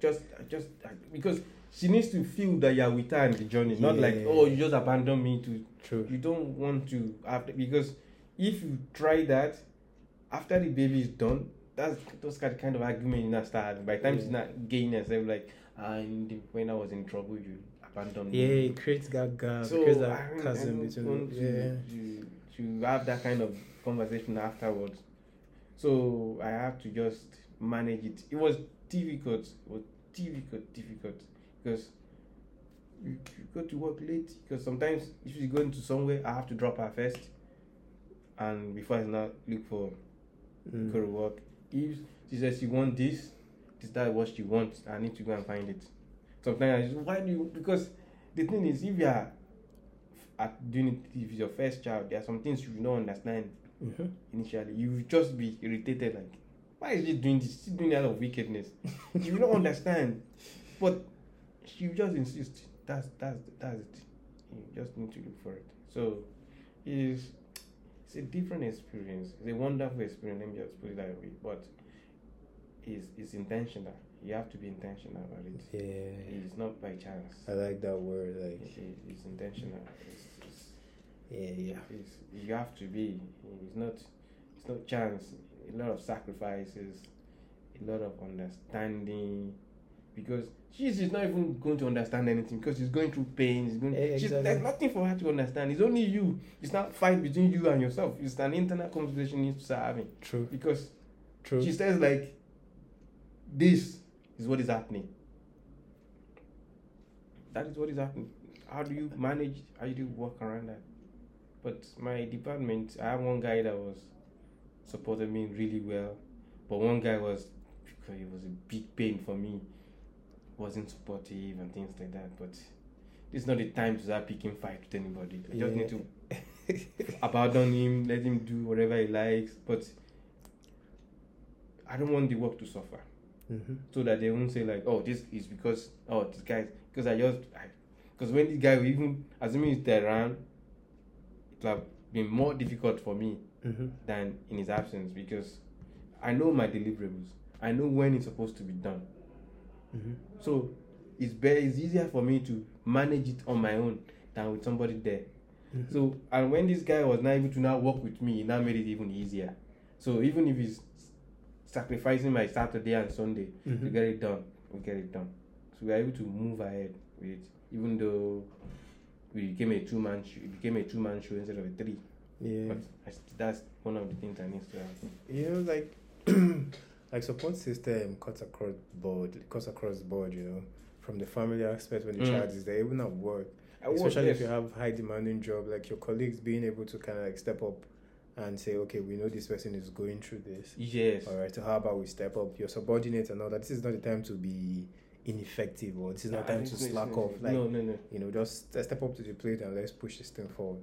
just, just because she needs to feel that you're with her in the journey, not like oh you just abandon me to. True. You don't want to after because if you try that after the baby is done, that's those kind kind of argument you not start having. By the time she's Yeah. not gaining herself, like ah, and when I was in trouble, you abandon Yeah, me. it creates that gap. So creates that chasm between. yeah. to, to to have that kind of conversation afterwards. So I have to just manage it. It was difficult. It was difficult, difficult because you, you go to work late. Because sometimes if you go into somewhere, I have to drop her first, and before I now look for Mm. go to work. If she says she want this, this that what she wants, I need to go and find it. Sometimes I just why do you because the thing is if you are at doing it if it's your first child, there are some things you don't understand Mhm. initially. You just be irritated like why is she doing this? She's doing it out of wickedness. you don't (laughs) understand. But will just insist. That's that's that's it. You just need to look for it. So it's it's a different experience. It's a wonderful experience. Let me just put it that way. But it's it's intentional. You have to be intentional about it. Yeah. It's not by chance. I like that word. Like, It's, it's intentional. It's, it's, yeah, yeah. it's, you have to be. It's not. It's not chance. A lot of sacrifices, a lot of understanding, because she's is not even going to understand anything because she's going through pain. She's going. Eh, she's, there's nothing for her to understand. It's only you. It's not fight between you and yourself. It's an internal conversation you need to start having True. because True. she says like, this is what is happening. That is what is happening. How do you manage? How do you work around that? But my department, I have one guy that was supported me really well, but one guy was because it was a big pain for me, wasn't supportive and things like that. But this is not the time to start picking fight with anybody. I just need to (laughs) abandon him, let him do whatever he likes. But I don't want the work to suffer Mhm. so that they won't say like, oh, this is because oh this guy because I just because when this guy even assuming he's there around, it have been more difficult for me Mhm. than in his absence because I know my deliverables. I know when it's supposed to be done. Mhm. So it's better, it's easier for me to manage it on my own than with somebody there. Mhm. So and when this guy was not able to now work with me, it now made it even easier. So even if he's sacrificing my Saturday and Sunday to Mhm. get it done, we get it done. So we are able to move ahead with it, even though we became a two man show. It became a two man show instead of a three. Yeah. But that's one of the things that needs to happen. you know like (clears throat) like support system cuts across board cuts across the board you know from the family aspect when the Mm. child is there even at work especially if you have high demanding job like your colleagues being able to kind of like step up and say okay we know this person is going through this. Yes. all right so how about we step up? Your subordinates and all that this is not the time to be ineffective or this is not Ah, time to slack off. Like no, no, no. you know just step up to the plate and let's push this thing forward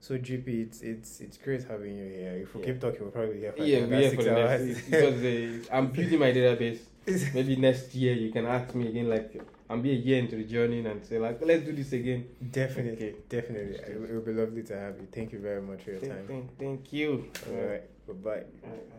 so JB it's it's it's great having you here if we Yeah. keep talking we'll probably be here for Yeah, another we here for the hours. next. Because uh, I'm building my database. (laughs) Maybe next year you can ask me again. Like I'm be a year into the journey and say like, let's do this again. Definitely, Okay. definitely. It, it would be lovely to have you. Thank you very much for your Thank, time. thank, thank you. All right, bye bye.